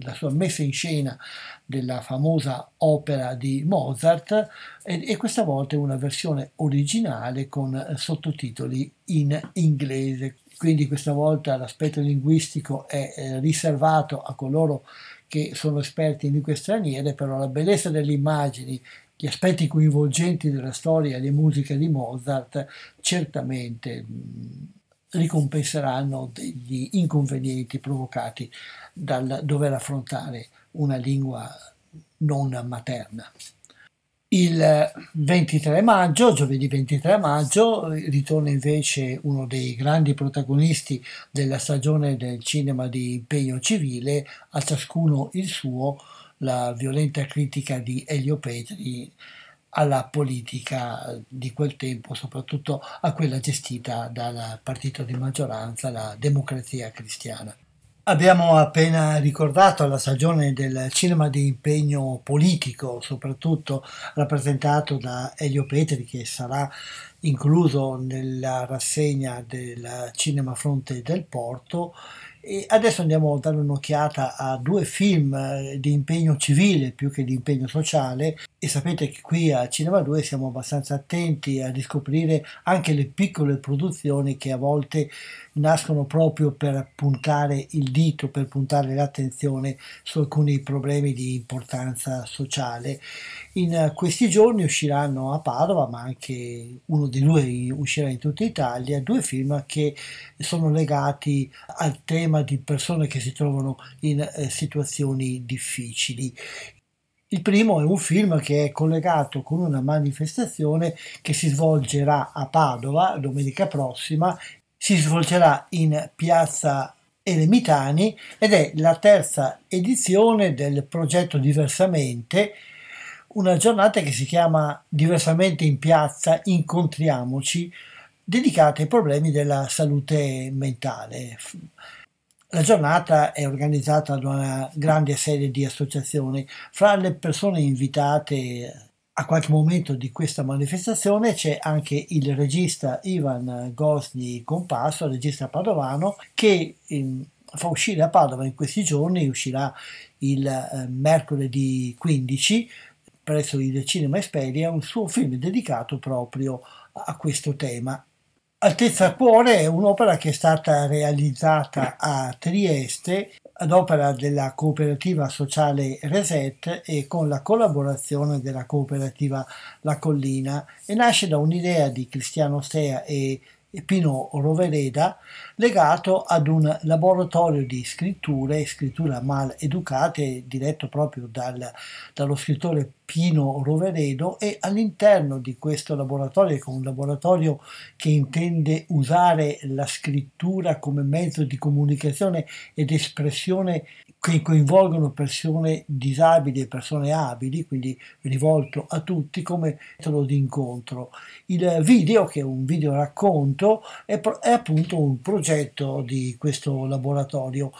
la sua messa in scena della famosa opera di Mozart e, e, questa volta una versione originale con sottotitoli in inglese quindi questa volta l'aspetto linguistico è eh, riservato a coloro che sono esperti in lingue straniere, però la bellezza delle immagini, gli aspetti coinvolgenti della storia e le musiche di Mozart certamente mh, ricompenseranno degli inconvenienti provocati dal dover affrontare una lingua non materna. Il 23 maggio, giovedì 23 maggio, ritorna invece uno dei grandi protagonisti della stagione del cinema di impegno civile, a ciascuno il suo, la violenta critica di Elio Petri alla politica di quel tempo, soprattutto a quella gestita dal partito di maggioranza, la democrazia cristiana. Abbiamo appena ricordato la stagione del cinema di impegno politico, soprattutto rappresentato da Elio Petri, che sarà incluso nella rassegna del Cinema Fronte del Porto. E adesso andiamo a dare un'occhiata a due film eh, di impegno civile più che di impegno sociale e sapete che qui a Cinema 2 siamo abbastanza attenti a riscoprire anche le piccole produzioni che a volte nascono proprio per puntare il dito, per puntare l'attenzione su alcuni problemi di importanza sociale. In questi giorni usciranno a Padova, ma anche uno di due uscirà in tutta Italia, due film che sono legati al tema di persone che si trovano in eh, situazioni difficili. Il primo è un film che è collegato con una manifestazione che si svolgerà a Padova domenica prossima, si svolgerà in piazza Eremitani ed è la terza edizione del progetto Diversamente, una giornata che si chiama Diversamente in piazza, incontriamoci, dedicata ai problemi della salute mentale. La giornata è organizzata da una grande serie di associazioni. Fra le persone invitate a qualche momento di questa manifestazione c'è anche il regista Ivan Gosni Compasso, regista padovano, che eh, fa uscire a Padova in questi giorni, uscirà il eh, mercoledì 15 presso il Cinema Esperia, un suo film dedicato proprio a questo tema. Altezza Cuore è un'opera che è stata realizzata a Trieste ad opera della cooperativa sociale Reset e con la collaborazione della cooperativa La Collina e nasce da un'idea di Cristiano Stea e Pino Rovereda legato ad un laboratorio di scritture, scrittura mal educate, diretto proprio dal, dallo scrittore Pino Roveredo e all'interno di questo laboratorio, che è un laboratorio che intende usare la scrittura come mezzo di comunicazione ed espressione che coinvolgono persone disabili e persone abili, quindi rivolto a tutti come metodo di incontro. Il video, che è un video racconto, è, è appunto un progetto di questo laboratorio.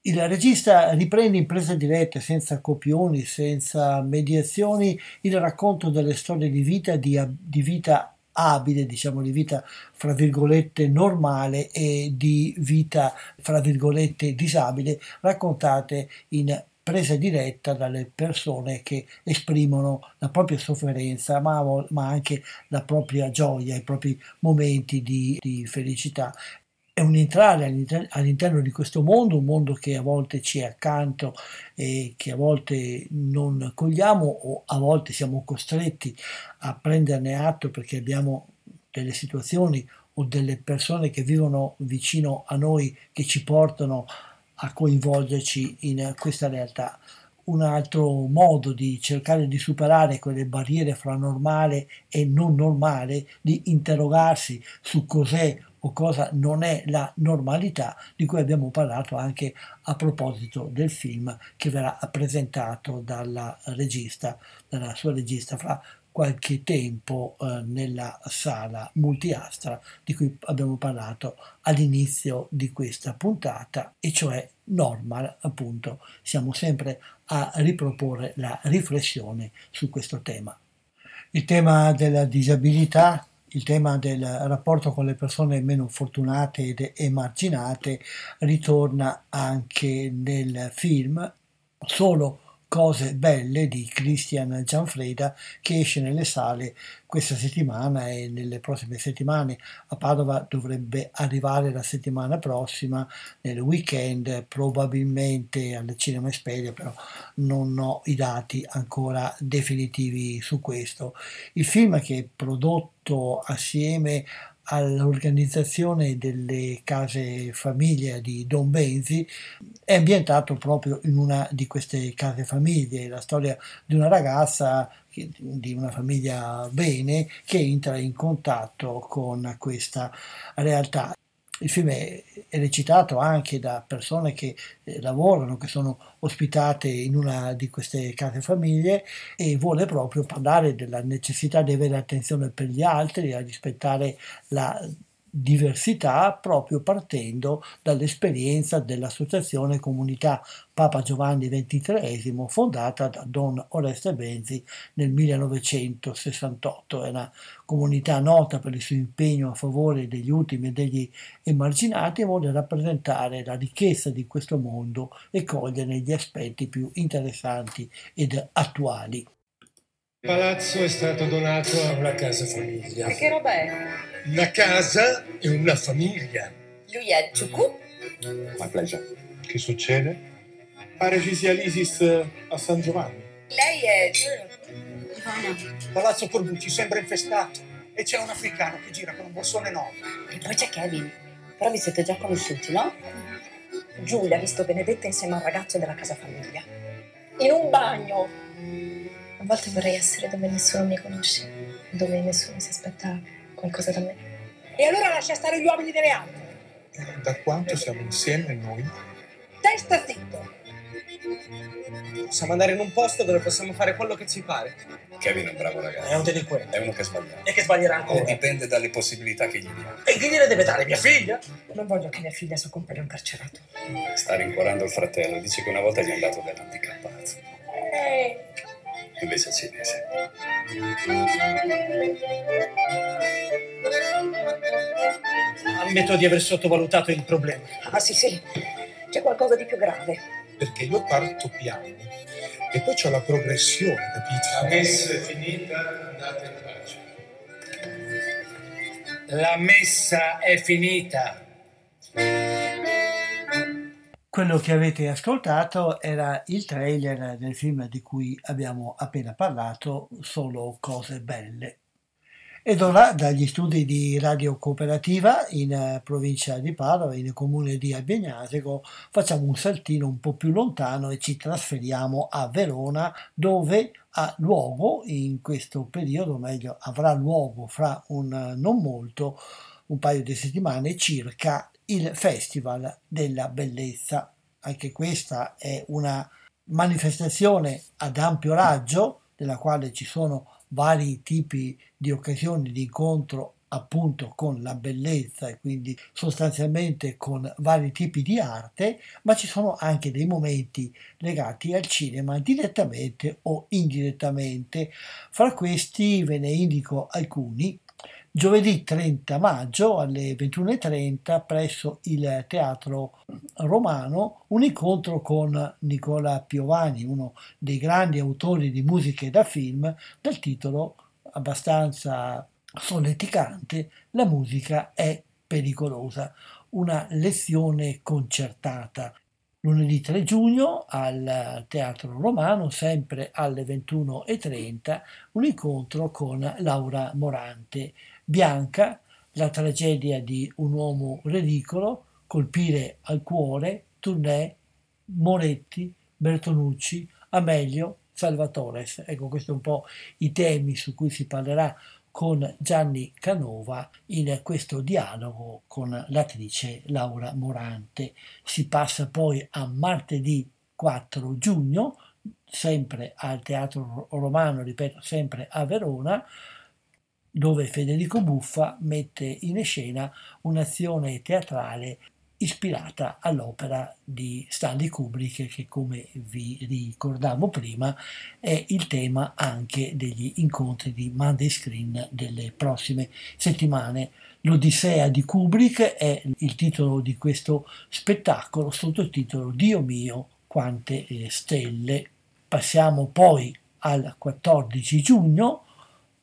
Il regista riprende in presa diretta, senza copioni, senza mediazioni, il racconto delle storie di vita, di, di vita abile, diciamo di vita fra virgolette normale e di vita fra virgolette disabile, raccontate in presa diretta dalle persone che esprimono la propria sofferenza, ma, ma anche la propria gioia, i propri momenti di, di felicità è un entrare all'interno di questo mondo, un mondo che a volte ci è accanto e che a volte non cogliamo o a volte siamo costretti a prenderne atto perché abbiamo delle situazioni o delle persone che vivono vicino a noi che ci portano a coinvolgerci in questa realtà. Un altro modo di cercare di superare quelle barriere fra normale e non normale, di interrogarsi su cos'è o cosa non è la normalità di cui abbiamo parlato anche a proposito del film che verrà presentato dalla regista, dalla sua regista fra qualche tempo eh, nella sala multiastra di cui abbiamo parlato all'inizio di questa puntata e cioè normal appunto. Siamo sempre a riproporre la riflessione su questo tema. Il tema della disabilità il tema del rapporto con le persone meno fortunate ed emarginate ritorna anche nel film solo Cose belle di Christian Gianfreda che esce nelle sale questa settimana e nelle prossime settimane. A Padova dovrebbe arrivare la settimana prossima, nel weekend, probabilmente al Cinema Esperia, però non ho i dati ancora definitivi su questo. Il film che è prodotto assieme all'organizzazione delle case famiglia di Don Benzi è ambientato proprio in una di queste case famiglie, la storia di una ragazza di una famiglia bene che entra in contatto con questa realtà. Il film è, è, recitato anche da persone che eh, lavorano, che sono ospitate in una di queste case famiglie e vuole proprio parlare della necessità di avere attenzione per gli altri, a rispettare la diversità proprio partendo dall'esperienza dell'associazione Comunità Papa Giovanni XXIII fondata da Don Oreste Benzi nel 1968. È una comunità nota per il suo impegno a favore degli ultimi e degli emarginati e vuole rappresentare la ricchezza di questo mondo e cogliere gli aspetti più interessanti ed attuali. Il palazzo è stato donato a una casa famiglia. E che roba è? Una casa e una famiglia. Lui è Ciucu? My pleasure. Che succede? Pare ci sia l'Isis a San Giovanni. Lei è... Ivana. Palazzo Corbucci sembra infestato e c'è un africano che gira con un borsone nuovo. E poi c'è Kevin. Però vi siete già conosciuti, no? Giulia ha visto Benedetta insieme al ragazzo della casa famiglia. In un bagno. A volte vorrei essere dove nessuno mi conosce, dove nessuno si aspetta qualcosa da me. E allora lascia stare gli uomini delle altre. Da quanto siamo insieme noi? Testa zitto! Possiamo andare in un posto dove possiamo fare quello che ci pare. Kevin è un bravo ragazzo. È un delinquente. È uno che sbaglia. E che sbaglierà Oh, ancora. dipende dalle possibilità che gli diamo. E chi gliene deve dare? Mia figlia? Non voglio che mia figlia si accompagni a un carcerato. Sta rincuorando il fratello. Dice che una volta gli è andato dell'handicappato. Eh, Invece cinese. Ammetto di aver sottovalutato il problema. ah sì sì, c'è qualcosa di più grave. Perché io parto piano e poi c'ho la progressione, capito? La messa è finita, andate in pace. La messa è finita. Quello che avete ascoltato era il trailer del film di cui abbiamo appena parlato, Solo cose belle. Ed ora dagli studi di Radio Cooperativa in eh, provincia di Padova, in comune di Albignasego, facciamo un saltino un po' più lontano e ci trasferiamo a Verona dove ha luogo in questo periodo, meglio avrà luogo fra un eh, non molto, un paio di settimane circa, il Festival della Bellezza. Anche questa è una manifestazione ad ampio raggio, nella quale ci sono vari tipi di occasioni di incontro appunto con la bellezza e quindi sostanzialmente con vari tipi di arte, ma ci sono anche dei momenti legati al cinema direttamente o indirettamente. Fra questi ve ne indico alcuni. Giovedì 30 maggio alle 21.30 presso il Teatro Romano un incontro con Nicola Piovani, uno dei grandi autori di musiche da film, dal titolo abbastanza solleticante La musica è pericolosa, una lezione concertata. Lunedì 3 giugno al Teatro Romano, sempre alle 21.30, un incontro con Laura Morante. Bianca, la tragedia di un uomo ridicolo, colpire al cuore, Tournè, Moretti, Bertonucci, Amelio, Salvatores. Ecco, questi sono un po' i temi su cui si parlerà con Gianni Canova in questo dialogo con l'attrice Laura Morante. Si passa poi a martedì 4 giugno, sempre al Teatro Romano, ripeto, sempre a Verona, dove Federico Buffa mette in scena un'azione teatrale ispirata all'opera di Stanley Kubrick che come vi ricordavo prima è il tema anche degli incontri di Monday Screen delle prossime settimane. L'Odissea di Kubrick è il titolo di questo spettacolo, sottotitolo Dio mio, quante eh, stelle. Passiamo poi al 14 giugno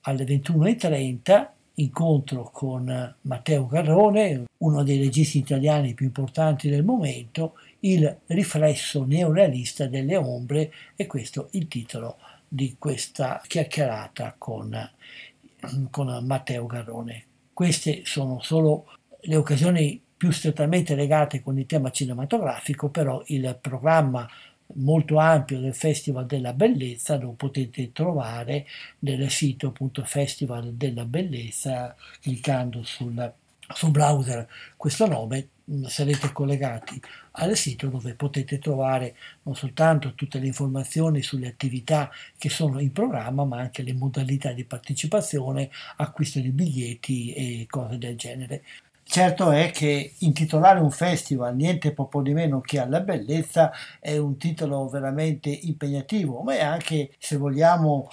alle 21.30 incontro con Matteo Garrone, uno dei registi italiani più importanti del momento, il riflesso neorealista delle ombre e questo il titolo di questa chiacchierata con, con Matteo Garrone. Queste sono solo le occasioni più strettamente legate con il tema cinematografico, però il programma molto ampio del Festival della Bellezza lo potete trovare nel sito appunto Festival della Bellezza cliccando sul, sul browser questo nome. Sarete collegati al sito dove potete trovare non soltanto tutte le informazioni sulle attività che sono in programma ma anche le modalità di partecipazione acquisto di biglietti e cose del genere Certo è che intitolare un festival niente poco di meno che alla bellezza è un titolo veramente impegnativo, ma è anche, se vogliamo,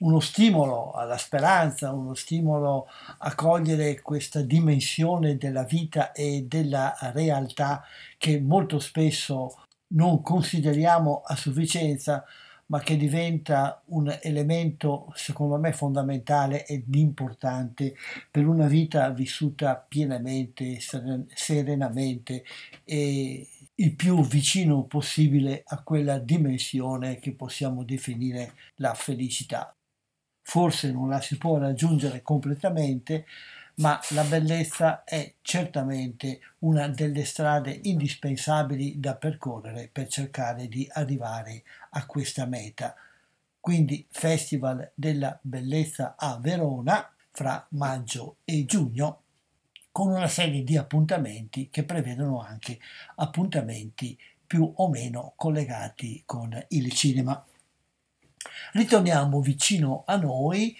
uno stimolo alla speranza, uno stimolo a cogliere questa dimensione della vita e della realtà che molto spesso non consideriamo a sufficienza, ma che diventa un elemento secondo me fondamentale ed importante per una vita vissuta pienamente, serenamente e il più vicino possibile a quella dimensione che possiamo definire la felicità. Forse non la si può raggiungere completamente, ma la bellezza è certamente una delle strade indispensabili da percorrere per cercare di arrivare a questa meta. Quindi Festival della Bellezza a Verona fra maggio e giugno. con una serie di appuntamenti che prevedono anche appuntamenti più o meno collegati con il cinema. Ritorniamo vicino a noi,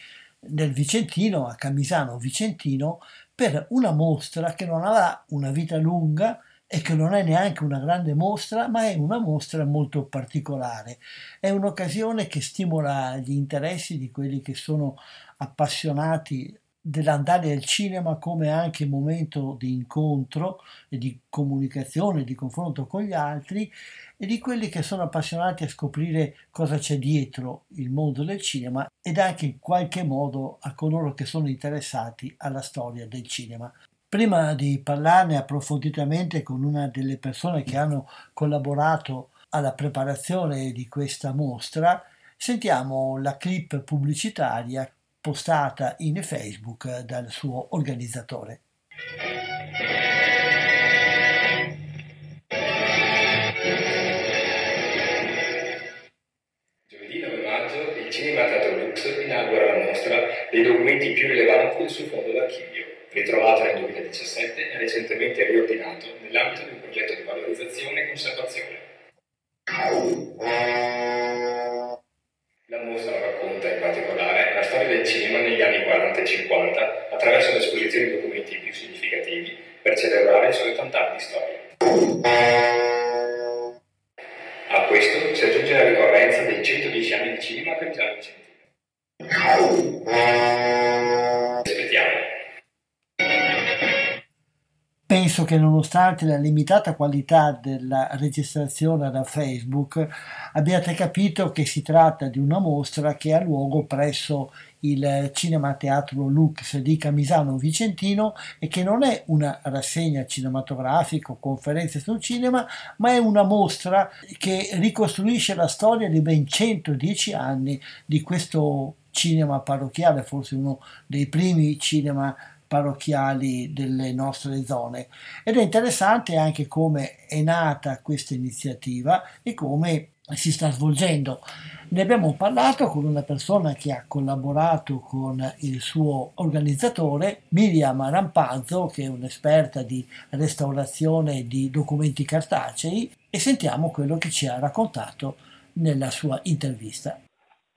nel Vicentino, a Camisano Vicentino, per una mostra che non avrà una vita lunga e che non è neanche una grande mostra, ma è una mostra molto particolare. È un'occasione che stimola gli interessi di quelli che sono appassionati dell'andare al cinema come anche momento di incontro e di comunicazione, di confronto con gli altri e di quelli che sono appassionati a scoprire cosa c'è dietro il mondo del cinema ed anche in qualche modo a coloro che sono interessati alla storia del cinema. Prima di parlarne approfonditamente con una delle persone che hanno collaborato alla preparazione di questa mostra, sentiamo la clip pubblicitaria postata in Facebook dal suo organizzatore. Che nonostante la limitata qualità della registrazione da Facebook abbiate capito che si tratta di una mostra che ha luogo presso il Cinema Teatro Lux di Camisano Vicentino e che non è una rassegna cinematografica o conferenze sul cinema, ma è una mostra che ricostruisce la storia di ben 110 anni di questo cinema parrocchiale, forse uno dei primi cinema parrocchiali delle nostre zone ed è interessante anche come è nata questa iniziativa e come si sta svolgendo. Ne abbiamo parlato con una persona che ha collaborato con il suo organizzatore, Miriam Rampazzo, che è un'esperta di restaurazione di documenti cartacei, e sentiamo quello che ci ha raccontato nella sua intervista.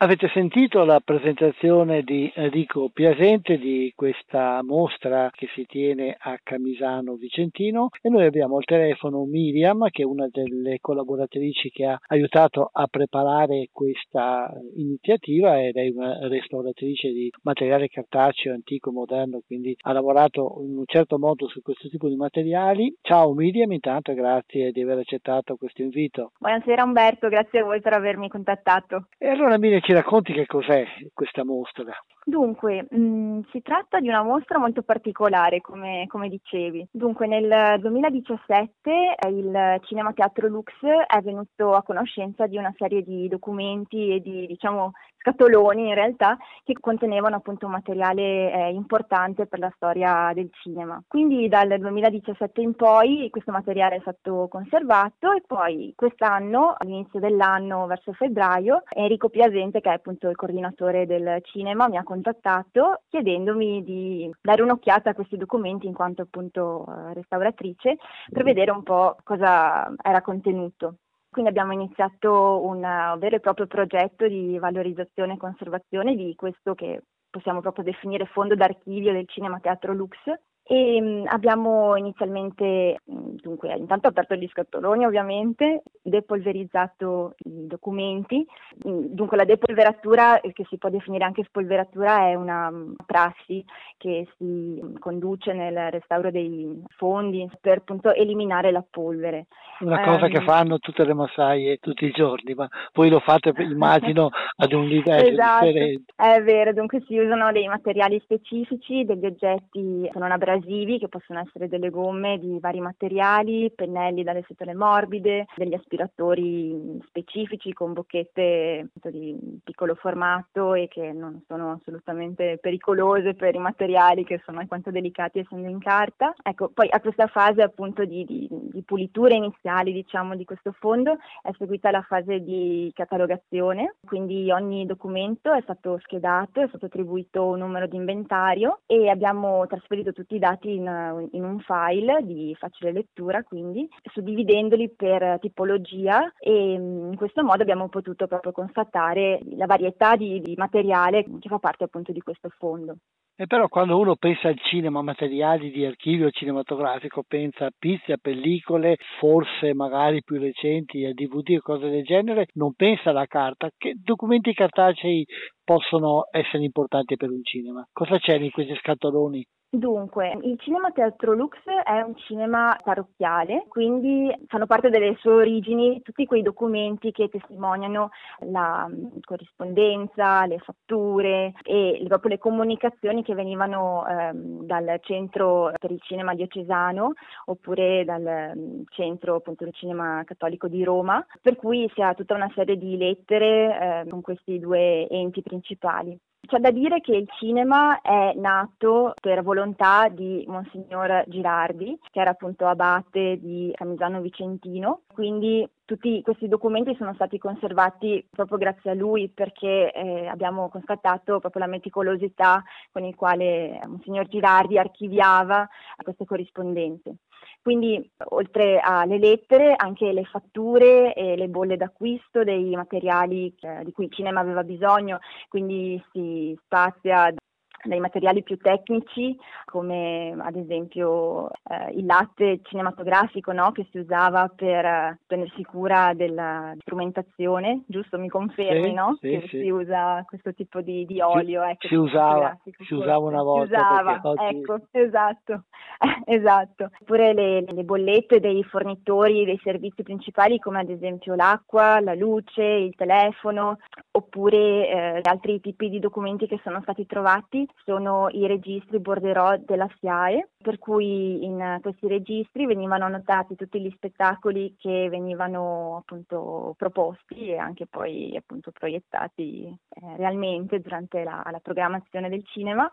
Avete sentito la presentazione di Enrico Piasente di questa mostra che si tiene a Camisano Vicentino e noi abbiamo al telefono Miriam che è una delle collaboratrici che ha aiutato a preparare questa iniziativa ed è una restauratrice di materiale cartaceo antico e moderno quindi ha lavorato in un certo modo su questo tipo di materiali. Ciao Miriam intanto grazie di aver accettato questo invito. Buonasera Umberto, grazie a voi per avermi contattato. E allora Miriam ci racconti che cos'è questa mostra? Dunque, mh, si tratta di una mostra molto particolare, come, come dicevi. Dunque, nel 2017 eh, il Cinema Teatro Lux è venuto a conoscenza di una serie di documenti e di, diciamo, scatoloni in realtà che contenevano appunto un materiale eh, importante per la storia del cinema. Quindi dal 2017 in poi questo materiale è stato conservato e poi quest'anno, all'inizio dell'anno, verso febbraio, Enrico Piasente, che è appunto il coordinatore del cinema, mi ha contattato chiedendomi di dare un'occhiata a questi documenti in quanto appunto eh, restauratrice per vedere un po' cosa era contenuto. Quindi abbiamo iniziato un vero e proprio progetto di valorizzazione e conservazione di questo che possiamo proprio definire fondo d'archivio del Cinema Teatro Lux e mm, abbiamo inizialmente, mm, dunque, intanto aperto gli scatoloni ovviamente, depolverizzato i documenti. Mm, dunque la depolveratura, che si può definire anche spolveratura, è una prassi che si conduce nel restauro dei fondi per appunto eliminare la polvere. Una cosa um, che fanno tutte le massaie tutti i giorni, ma voi lo fate immagino ad un livello esatto, differente. È vero, dunque si usano dei materiali specifici, degli oggetti sono abrasivi abrasivi che possono essere delle gomme di vari materiali pennelli dalle setole morbide, degli aspiratori specifici con bocchette di piccolo formato e che non sono assolutamente pericolose per i materiali che sono alquanto delicati essendo in carta. Ecco, poi a questa fase appunto di, di, di pulitura iniziali diciamo di questo fondo è seguita la fase di catalogazione, quindi ogni documento è stato schedato, è stato attribuito un numero di inventario e abbiamo trasferito tutti i dati in, in un file di facile lettura, quindi suddividendoli per tipologia e in questo modo abbiamo potuto proprio constatare la varietà di, di materiale che fa parte appunto di questo fondo. E però quando uno pensa al cinema, materiali di archivio cinematografico, pensa a pizze, a pellicole, forse magari più recenti, a DVD e cose del genere, non pensa alla carta. Che documenti cartacei possono essere importanti per un cinema? Cosa c'è in questi scatoloni? Dunque, il Cinema Teatro Lux è un cinema parrocchiale, quindi fanno parte delle sue origini tutti quei documenti che testimoniano la mm, corrispondenza, le fatture e proprio le comunicazioni che venivano ehm, dal centro per il cinema diocesano oppure dal mm, centro appunto del cinema cattolico di Roma, per cui si ha tutta una serie di lettere eh, con questi due enti principali. C'è da dire che il cinema è nato per volontà di Monsignor Girardi, che era appunto abate di Camisano Vicentino, quindi tutti questi documenti sono stati conservati proprio grazie a lui perché eh, abbiamo constatato proprio la meticolosità con il quale Monsignor Girardi archiviava queste corrispondenze. Quindi oltre alle lettere anche le fatture e le bolle d'acquisto dei materiali eh, di cui il cinema aveva bisogno, quindi si spazia dai materiali più tecnici come ad esempio eh, il latte cinematografico no? che si usava per prendersi cura della strumentazione, giusto? Mi confermi sì, no? Sì, che sì. si usa questo tipo di, di olio? Si, ecco, si usava, si usava una volta. Si usava, oggi- ecco, esatto, esatto. Oppure le, le bollette dei fornitori dei servizi principali come ad esempio l'acqua, la luce, il telefono, oppure eh, altri tipi di documenti che sono stati trovati sono i registri borderò della SIAE, per cui in questi registri venivano annotati tutti gli spettacoli che venivano appunto proposti e anche poi appunto proiettati eh, realmente durante la, la programmazione del cinema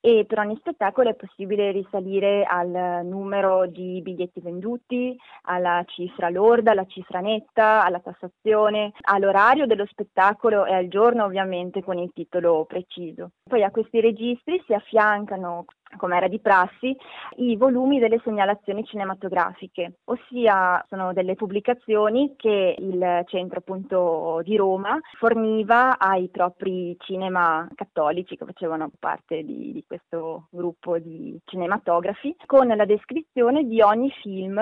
e per ogni spettacolo è possibile risalire al numero di biglietti venduti, alla cifra lorda, alla cifra netta, alla tassazione, all'orario dello spettacolo e al giorno ovviamente con il titolo preciso. Poi a questi registri si affiancano come era di prassi, i volumi delle segnalazioni cinematografiche, ossia sono delle pubblicazioni che il centro appunto di Roma forniva ai propri cinema cattolici che facevano parte di, di questo gruppo di cinematografi con la descrizione di ogni film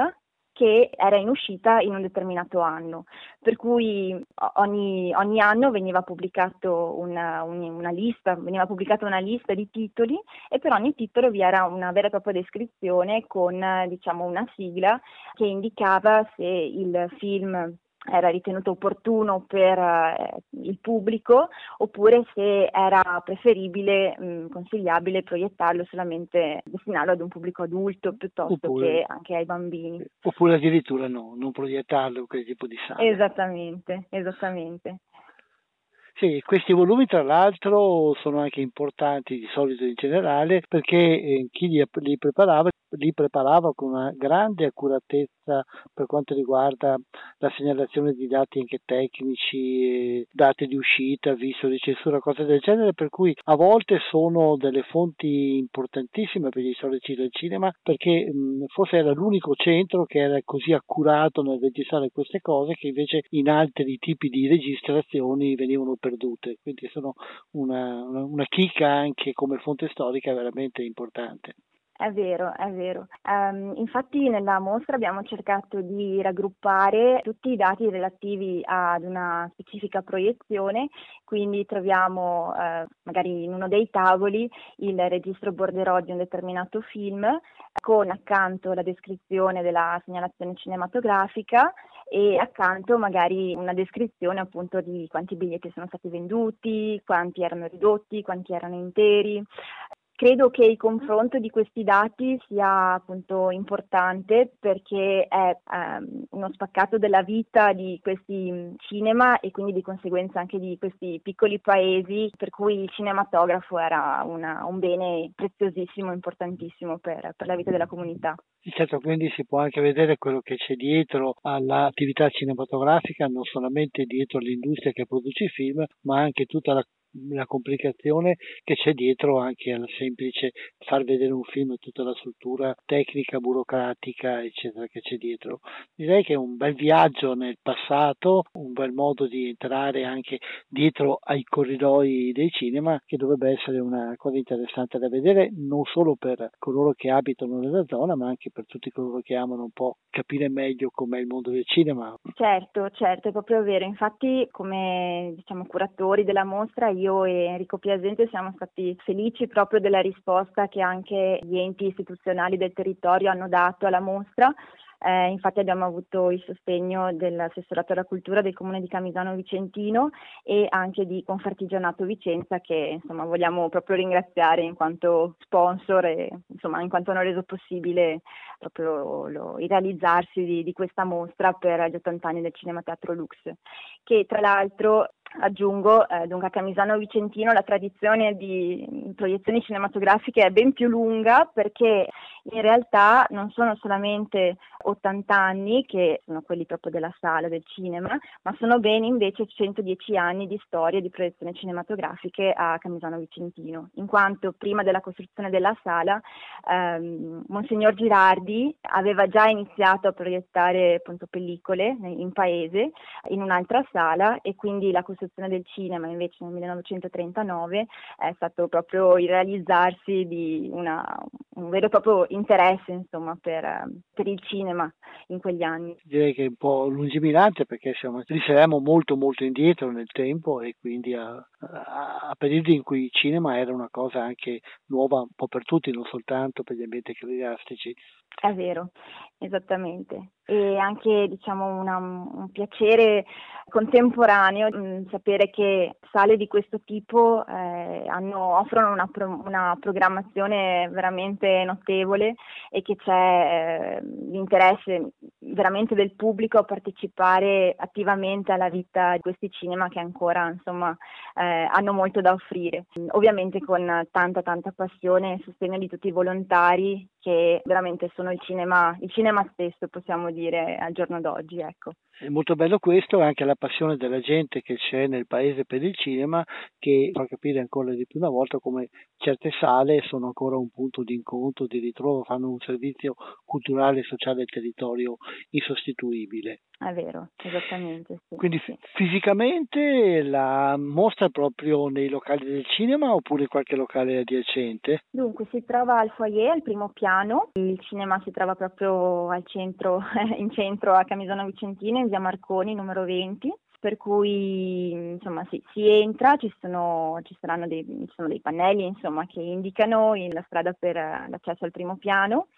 che era in uscita in un determinato anno, per cui ogni, ogni anno veniva pubblicato una, un, una lista, pubblicata una lista di titoli e per ogni titolo vi era una vera e propria descrizione con diciamo una sigla che indicava se il film era ritenuto opportuno per eh, il pubblico oppure se era preferibile, mh, consigliabile proiettarlo solamente, destinarlo ad un pubblico adulto piuttosto Oppure- che anche ai bambini. Oppure addirittura no, non proiettarlo quel tipo di sala. Esattamente, esattamente. Sì, questi volumi tra l'altro sono anche importanti di solito in generale perché eh, chi li, li preparava li preparava con una grande accuratezza per quanto riguarda la segnalazione di dati anche tecnici, eh, date di uscita, visto di censura, cose del genere, per cui a volte sono delle fonti importantissime per gli storici del cinema perché mh, forse era l'unico centro che era così accurato nel registrare queste cose che invece in altri tipi di registrazioni venivano perdute, quindi sono una, una, una chicca anche come fonte storica veramente importante. È vero, è vero. Ehm, infatti nella mostra abbiamo cercato di raggruppare tutti i dati relativi ad una specifica proiezione, quindi troviamo eh, magari in uno dei tavoli il registro borderò di un determinato film con accanto la descrizione della segnalazione cinematografica e accanto magari una descrizione appunto di quanti biglietti sono stati venduti, quanti erano ridotti, quanti erano interi. Credo che il confronto di questi dati sia appunto importante perché è ehm, uno spaccato della vita di questi cinema e quindi di conseguenza anche di questi piccoli paesi per cui il cinematografo era una, un bene preziosissimo, importantissimo per, per la vita della comunità. Certo, quindi si può anche vedere quello che c'è dietro all'attività cinematografica, non solamente dietro l'industria che produce film, ma anche tutta la la complicazione che c'è dietro anche al semplice far vedere un film tutta la struttura tecnica, burocratica, eccetera, che c'è dietro. Direi che è un bel viaggio nel passato, un bel modo di entrare anche dietro ai corridoi dei cinema, che dovrebbe essere una cosa interessante da vedere non solo per coloro che abitano nella zona, ma anche per tutti coloro che amano un po' capire meglio com'è il mondo del cinema. Certo, certo, è proprio vero. Infatti, come diciamo curatori della mostra, io e Enrico Piasente siamo stati felici proprio della risposta che anche gli enti istituzionali del territorio hanno dato alla mostra. Eh, infatti abbiamo avuto il sostegno dell'assessorato alla cultura del comune di Camisano Vicentino e anche di Confartigianato Vicenza che insomma, vogliamo proprio ringraziare in quanto sponsor e insomma, in quanto hanno reso possibile proprio lo, il realizzarsi di, di, questa mostra per gli 80 anni del Cinema Teatro Lux che tra l'altro Aggiungo, eh, dunque a Camisano Vicentino la tradizione di proiezioni cinematografiche è ben più lunga perché in realtà non sono solamente 80 anni, che sono quelli proprio della sala del cinema, ma sono ben invece 110 anni di storia di proiezioni cinematografiche a Camisano Vicentino, in quanto prima della costruzione della sala ehm, Monsignor Girardi aveva già iniziato a proiettare appunto pellicole in paese in un'altra sala e quindi la costruzione del cinema invece nel 1939 è stato proprio il realizzarsi di una, un vero e proprio interesse insomma, per, per, il cinema in quegli anni. Direi che è un po' lungimirante perché siamo, risaliremo molto molto indietro nel tempo e quindi a, a, a, periodi in cui il cinema era una cosa anche nuova un po' per tutti, non soltanto per gli ambienti ecclesiastici. È vero, esattamente. E anche diciamo una, un piacere contemporaneo mh, mm, sapere che sale di questo tipo eh, hanno, offrono una, pro, una, programmazione veramente notevole e che c'è eh, l'interesse veramente del pubblico a partecipare attivamente alla vita di questi cinema che ancora insomma eh, hanno molto da offrire. Ovviamente con tanta tanta passione e sostegno di tutti i volontari che veramente sono il cinema, il cinema stesso possiamo dire al giorno d'oggi. Ecco. È molto bello questo, anche la passione della gente che c'è nel paese per il cinema, che fa capire ancora di più una volta come certe sale sono ancora un punto di incontro, di ritrovo, fanno un servizio culturale e sociale al territorio insostituibile. È vero, esattamente. Sì. Quindi sì. fisicamente la mostra proprio nei locali del cinema oppure qualche locale adiacente? Dunque si trova al foyer, al primo piano, il cinema si trova proprio al centro, in centro a Camisano Vicentino, in via Marconi, numero 20 per cui insomma si, si entra, ci sono, ci, dei, ci sono, dei, pannelli insomma, che indicano la strada per l'accesso al primo piano.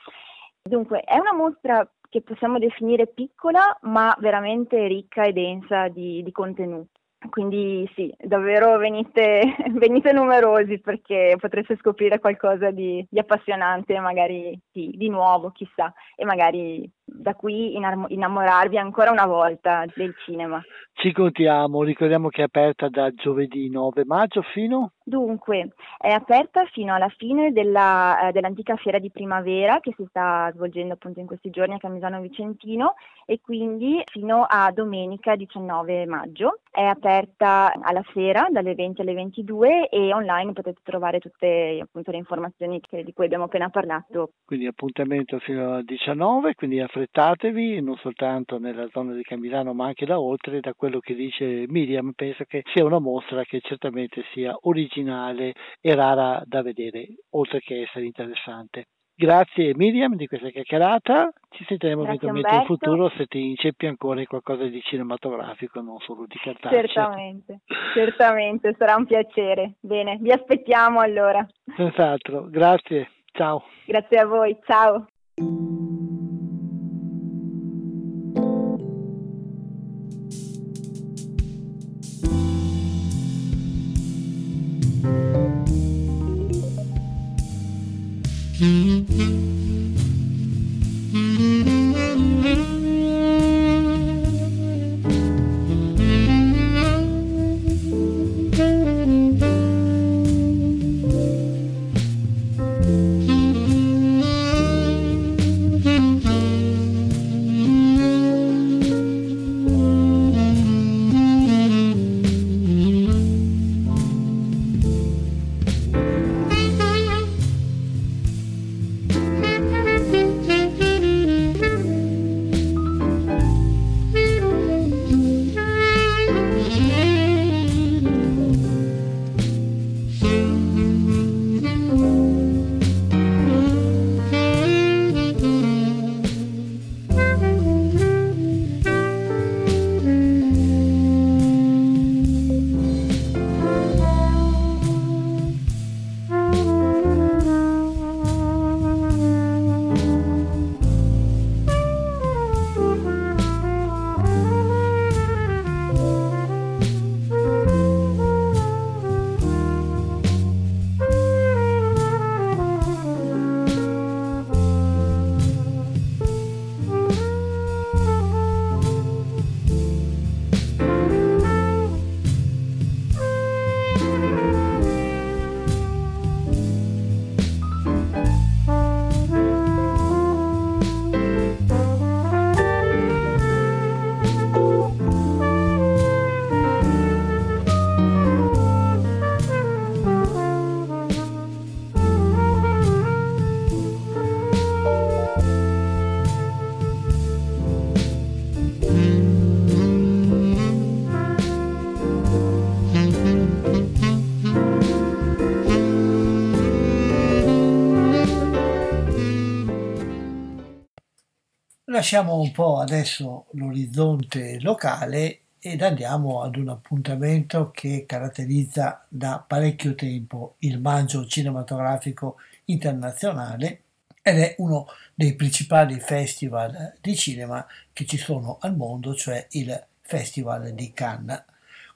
Dunque è una mostra che possiamo definire piccola ma veramente ricca e densa di, di contenuti. Quindi sì, davvero venite, venite, numerosi perché potreste scoprire qualcosa di, di appassionante, magari sì, di nuovo, chissà, e magari da qui innamorarvi ancora una volta del cinema. Ci contiamo, ricordiamo che è aperta da giovedì 9 maggio fino? Dunque, è aperta fino alla fine della, eh, dell'antica fiera di primavera che si sta svolgendo appunto in questi giorni a Camisano Vicentino e quindi fino a domenica 19 maggio. È aperta alla sera dalle 20 alle 22 e online potete trovare tutte appunto le informazioni che, di cui abbiamo appena parlato. Quindi appuntamento fino al 19, quindi a affrettatevi non soltanto nella zona di Camisano ma anche da oltre, da quello che dice Miriam, penso che sia una mostra che certamente sia originale e rara da vedere, oltre che essere interessante. Grazie Miriam di questa chiacchierata, ci sentiremo eventualmente in futuro se ti inceppi ancora in qualcosa di cinematografico, non solo di cartaceo. Certamente, certamente, sarà un piacere. Bene, vi aspettiamo allora. Senz'altro, grazie, ciao. Grazie a voi, ciao. Lasciamo un po' adesso l'orizzonte locale ed andiamo ad un appuntamento che caratterizza da parecchio tempo il Maggio Cinematografico Internazionale ed è uno dei principali festival di cinema che ci sono al mondo, cioè il Festival di Cannes.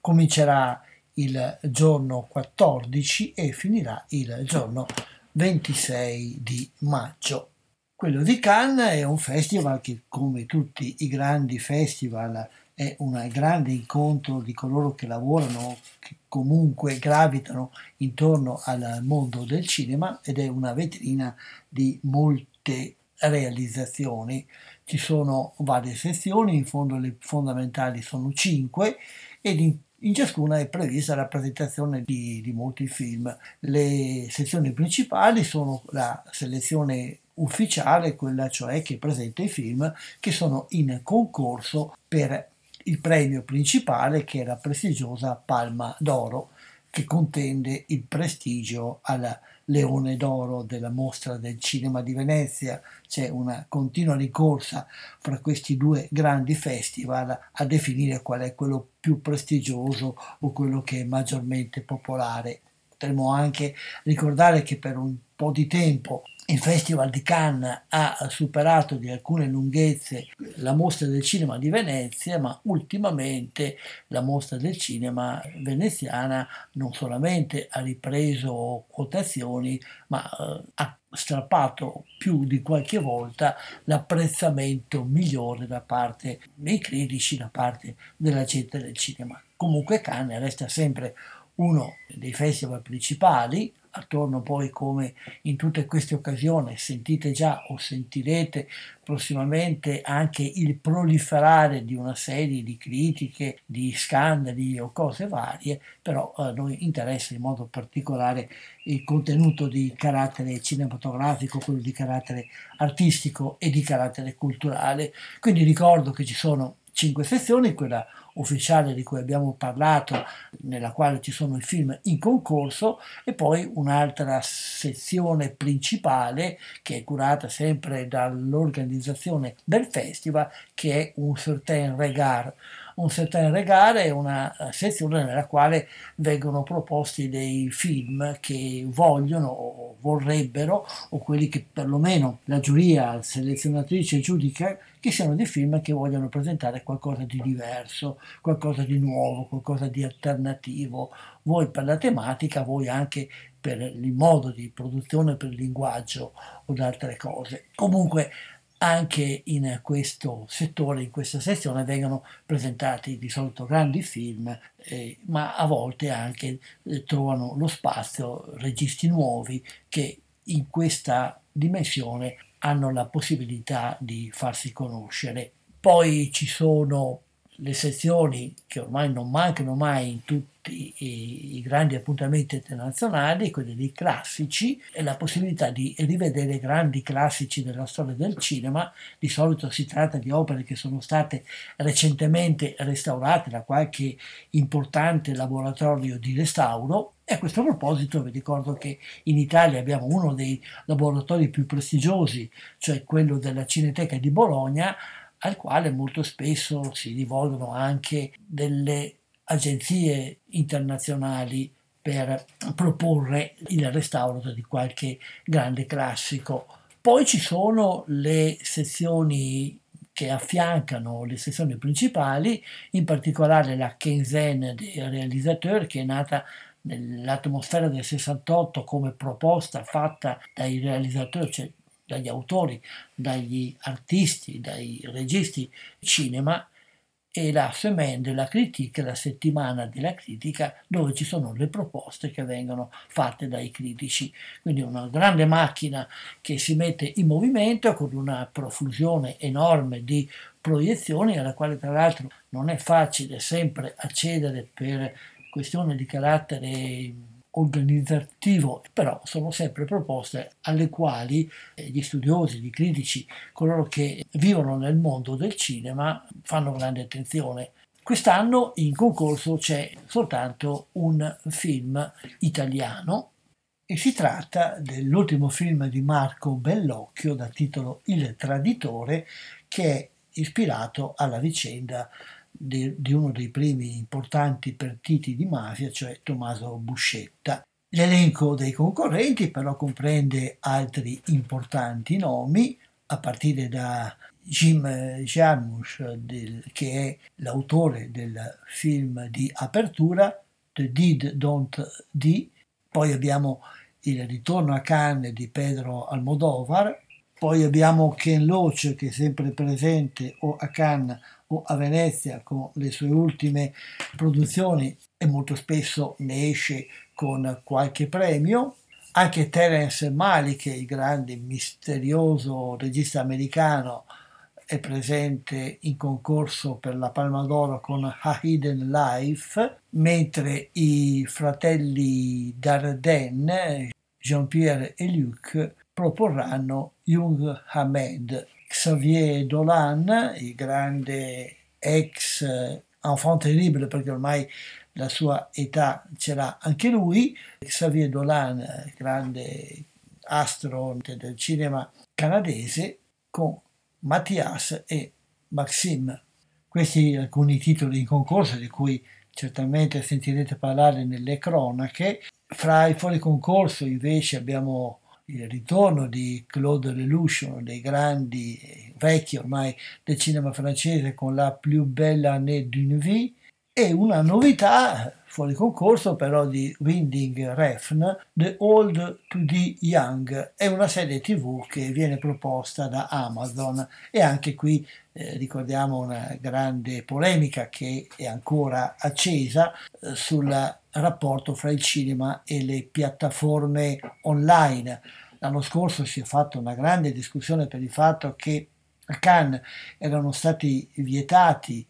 Comincerà il giorno 14 e finirà il giorno 26 di maggio. Quello di Cannes è un festival che, come tutti i grandi festival, è un grande incontro di coloro che lavorano, che comunque gravitano intorno al mondo del cinema ed è una vetrina di molte realizzazioni. Ci sono varie sezioni, in fondo le fondamentali sono cinque ed in, in ciascuna è prevista la presentazione di, di molti film. Le sezioni principali sono la selezione ufficiale, quella cioè che presenta i film che sono in concorso per il premio principale che è la prestigiosa Palma d'Oro che contende il prestigio al Leone d'Oro della Mostra del Cinema di Venezia. C'è una continua ricorsa fra questi due grandi festival a definire qual è quello più prestigioso o quello che è maggiormente popolare. Potremmo anche ricordare che per un po' di tempo il Festival di Cannes ha superato di alcune lunghezze la mostra del cinema di Venezia, ma ultimamente la mostra del cinema veneziana non solamente ha ripreso quotazioni, ma eh, ha strappato più di qualche volta l'apprezzamento migliore da parte dei critici, da parte della gente del cinema. Comunque Cannes resta sempre uno dei festival principali, attorno poi come in tutte queste occasioni sentite già o sentirete prossimamente anche il proliferare di una serie di critiche, di scandali o cose varie, però a noi interessa in modo particolare il contenuto di carattere cinematografico, quello di carattere artistico e di carattere culturale. Quindi ricordo che ci sono cinque sezioni, quella ufficiale di cui abbiamo parlato, nella quale ci sono i film in concorso, e poi un'altra sezione principale che è curata sempre dall'organizzazione del festival, che è un certain regard un certain regard è una sezione nella quale vengono proposti dei film che vogliono o vorrebbero, o quelli che perlomeno la giuria selezionatrice giudica, che siano dei film che vogliono presentare qualcosa di diverso, qualcosa di nuovo, qualcosa di alternativo, voi per la tematica, voi anche per il modo di produzione, per il linguaggio o altre cose. Comunque anche in questo settore, in questa sezione, vengono presentati di solito grandi film, eh, ma a volte anche eh, trovano lo spazio registi nuovi che in questa dimensione hanno la possibilità di farsi conoscere. Poi ci sono le sezioni che ormai non mancano mai in tutti i, i, grandi appuntamenti internazionali, quelli dei classici, e la possibilità di rivedere grandi classici della storia del cinema. Di solito si tratta di opere che sono state recentemente restaurate da qualche importante laboratorio di restauro. E a questo proposito vi ricordo che in Italia abbiamo uno dei laboratori più prestigiosi, cioè quello della Cineteca di Bologna, al quale molto spesso si rivolgono anche delle agenzie internazionali per proporre il restauro di qualche grande classico. Poi ci sono le sezioni che affiancano le sezioni principali, in particolare la Kenzen dei realizzatori che è nata nell'atmosfera del 68 come proposta fatta dai realizzatori, cioè dagli autori, dagli artisti, dai registi cinema e la Semaine de la Critique, la settimana della critica, dove ci sono le proposte che vengono fatte dai critici. Quindi una grande macchina che si mette in movimento con una profusione enorme di proiezioni, alla quale tra l'altro non è facile sempre accedere per questioni di carattere organizzativo, però sono sempre proposte alle quali eh, gli studiosi, gli critici, coloro che vivono nel mondo del cinema fanno grande attenzione. Quest'anno in concorso c'è soltanto un film italiano e si tratta dell'ultimo film di Marco Bellocchio dal titolo Il traditore che è ispirato alla vicenda di, di uno dei primi importanti partiti di mafia, cioè Tommaso Buscetta. L'elenco dei concorrenti però comprende altri importanti nomi, a partire da Jim Jarmusch, che è l'autore del film di apertura, The Did Don't D, poi abbiamo il ritorno a Cannes di Pedro Almodovar, poi abbiamo Ken Loach che è sempre presente o a Cannes o a Venezia con le sue ultime produzioni e molto spesso ne esce con qualche premio. Anche Terence Malick, il grande misterioso regista americano, è presente in concorso per la Palma d'Oro con A Hidden Life, mentre i fratelli Dardenne, Jean-Pierre e Luc, proporranno Jung Hamed. Xavier Dolan, il grande ex enfant terrible perché ormai la sua età ce l'ha anche lui, Xavier Dolan, grande astro del cinema canadese, con Mathias e Maxime. Questi alcuni titoli in concorso di cui certamente sentirete parlare nelle cronache. Fra i fuori concorso invece abbiamo il ritorno di Claude Lelouch, uno dei grandi vecchi ormai del cinema francese con la più bella année d'une vie, e una novità fuori concorso però di Winding Refn, The Old to the Young, è una serie tv che viene proposta da Amazon. E anche qui eh, ricordiamo una grande polemica che è ancora accesa eh, sul rapporto fra il cinema e le piattaforme online. L'anno scorso si è fatta una grande discussione per il fatto che a Cannes erano stati vietati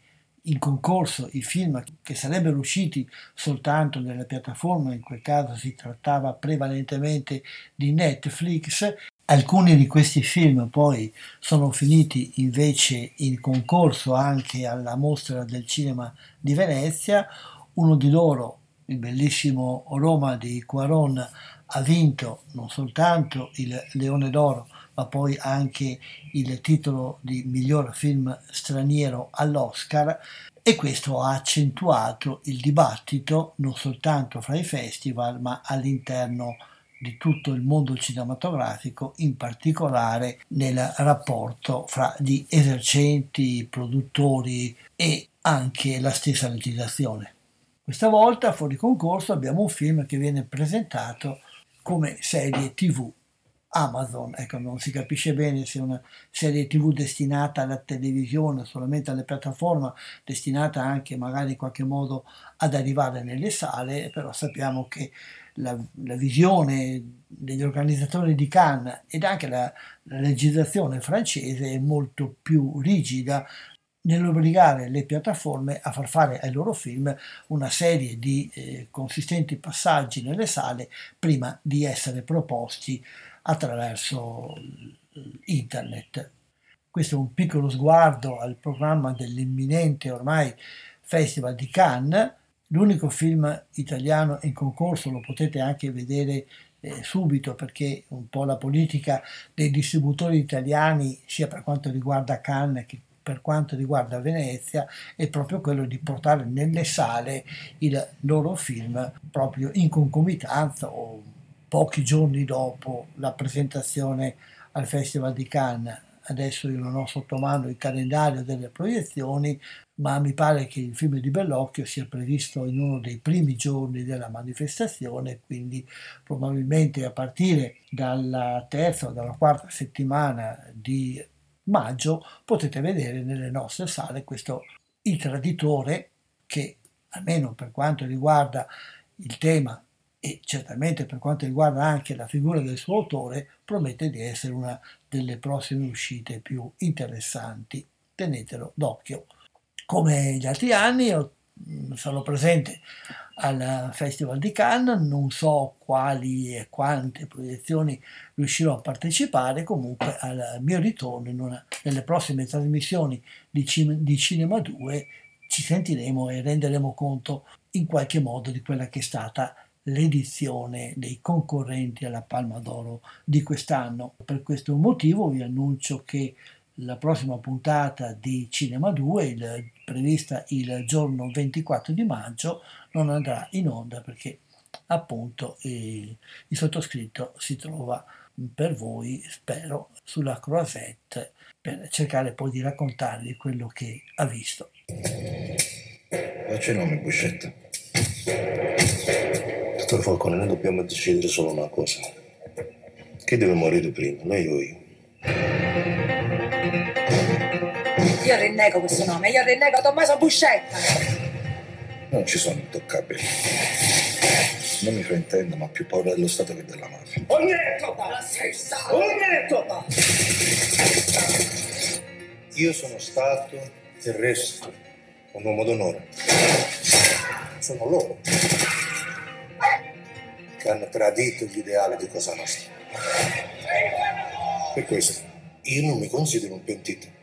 in concorso i film che sarebbero usciti soltanto nelle piattaforme, in quel caso si trattava prevalentemente di Netflix. Alcuni di questi film poi sono finiti invece in concorso anche alla mostra del cinema di Venezia. Uno di loro, il bellissimo Roma di Quaron, ha vinto non soltanto il Leone d'Oro, ma poi anche il titolo di miglior film straniero all'Oscar e questo ha accentuato il dibattito non soltanto fra i festival ma all'interno di tutto il mondo cinematografico, in particolare nel rapporto fra gli esercenti, produttori e anche la stessa legislazione. Questa volta fuori concorso abbiamo un film che viene presentato come serie tv Amazon, ecco, non si capisce bene se è una serie tv destinata alla televisione, solamente alle piattaforme, destinata anche magari in qualche modo ad arrivare nelle sale, però sappiamo che la, la visione degli organizzatori di Cannes ed anche la, la legislazione francese è molto più rigida nell'obbligare le piattaforme a far fare ai loro film una serie di eh, consistenti passaggi nelle sale prima di essere proposti attraverso internet. Questo è un piccolo sguardo al programma dell'imminente ormai Festival di Cannes. L'unico film italiano in concorso lo potete anche vedere eh, subito perché un po' la politica dei distributori italiani, sia per quanto riguarda Cannes che per quanto riguarda Venezia, è proprio quello di portare nelle sale il loro film proprio in concomitanza o pochi giorni dopo la presentazione al Festival di Cannes. Adesso io non ho sotto mano il calendario delle proiezioni, ma mi pare che il film di Bellocchio sia previsto in uno dei primi giorni della manifestazione, quindi probabilmente a partire dalla terza o dalla quarta settimana di maggio potete vedere nelle nostre sale questo Il Traditore che almeno per quanto riguarda il tema e certamente per quanto riguarda anche la figura del suo autore promette di essere una delle prossime uscite più interessanti. Tenetelo d'occhio. Come gli altri anni mm, sono presente al Festival di Cannes, non so quali e quante proiezioni riuscirò a partecipare, comunque al mio ritorno una delle prossime trasmissioni di, Cin- di Cinema 2 ci sentiremo e renderemo conto in qualche modo di quella che è stata l'edizione dei concorrenti alla Palma d'Oro di quest'anno. Per questo motivo vi annuncio che la prossima puntata di Cinema 2, il, prevista il giorno 24 di maggio, non andrà in onda perché appunto eh, il sottoscritto si trova per voi, spero, sulla croisette per cercare poi di raccontarvi quello che ha visto. Faccio il nome, Buscetta. Dottor Falcone, noi dobbiamo decidere solo una cosa. Chi deve morire prima, lei o io? Io rinnego questo nome, io rinnego Tommaso Buscetta. Non ci sono intoccabili. Non mi fraintendo, ma più paura dello Stato che della mafia. Io sono stato e resto un uomo d'onore. Sono loro che hanno tradito gli ideali di Cosa Nostra. Per questo io non mi considero un pentito.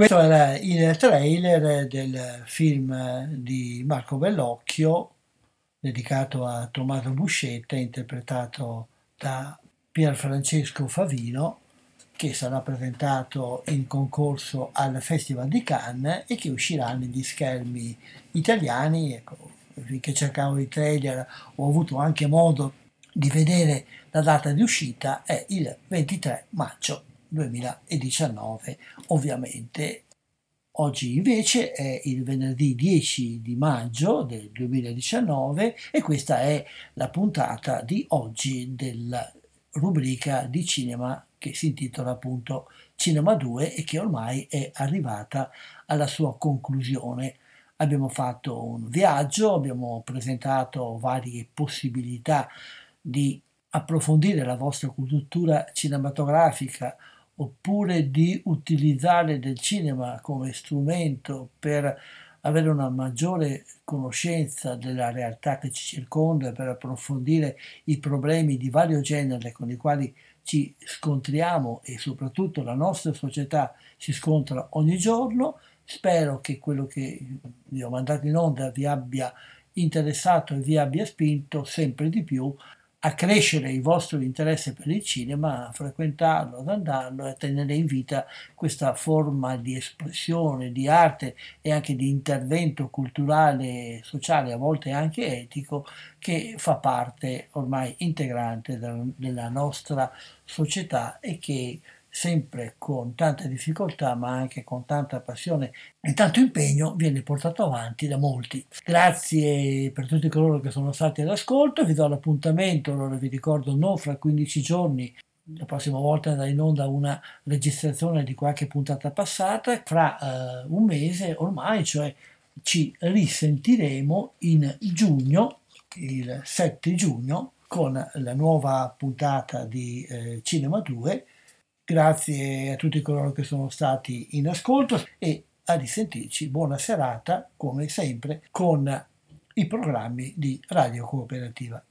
Questo era il trailer del film di Marco Bellocchio dedicato a Tommaso Buscetta, interpretato da Pierfrancesco Favino, che sarà presentato in concorso al Festival di Cannes e che uscirà negli schermi italiani. Ecco, finché cercavo i trailer ho avuto anche modo di vedere la data di uscita, è il 23 maggio 2019 ovviamente. Oggi invece è il venerdì 10 di maggio del 2019 e questa è la puntata di oggi della rubrica di cinema che si intitola appunto Cinema 2 e che ormai è arrivata alla sua conclusione. Abbiamo fatto un viaggio, abbiamo presentato varie possibilità di approfondire la vostra cultura cinematografica oppure di utilizzare del cinema come strumento per avere una maggiore conoscenza della realtà che ci circonda, per approfondire i problemi di vario genere con i quali ci scontriamo e soprattutto la nostra società si scontra ogni giorno. Spero che quello che vi ho mandato in onda vi abbia interessato e vi abbia spinto sempre di più a crescere il vostro interesse per il cinema, a frequentarlo, ad andarlo e a tenere in vita questa forma di espressione, di arte e anche di intervento culturale, sociale, a volte anche etico, che fa parte ormai integrante della nostra società e che sempre con tanta difficoltà ma anche con tanta passione e tanto impegno viene portato avanti da molti. Grazie per tutti coloro che sono stati all'ascolto, vi do l'appuntamento, allora vi ricordo non fra 15 giorni la prossima volta andrà in onda una registrazione di qualche puntata passata, fra uh, un mese ormai, cioè ci risentiremo in giugno, il 7 giugno, con la nuova puntata di eh, Cinema 2 Grazie a tutti coloro che sono stati in ascolto e a risentirci. Buona serata, come sempre, con i programmi di Radio Cooperativa.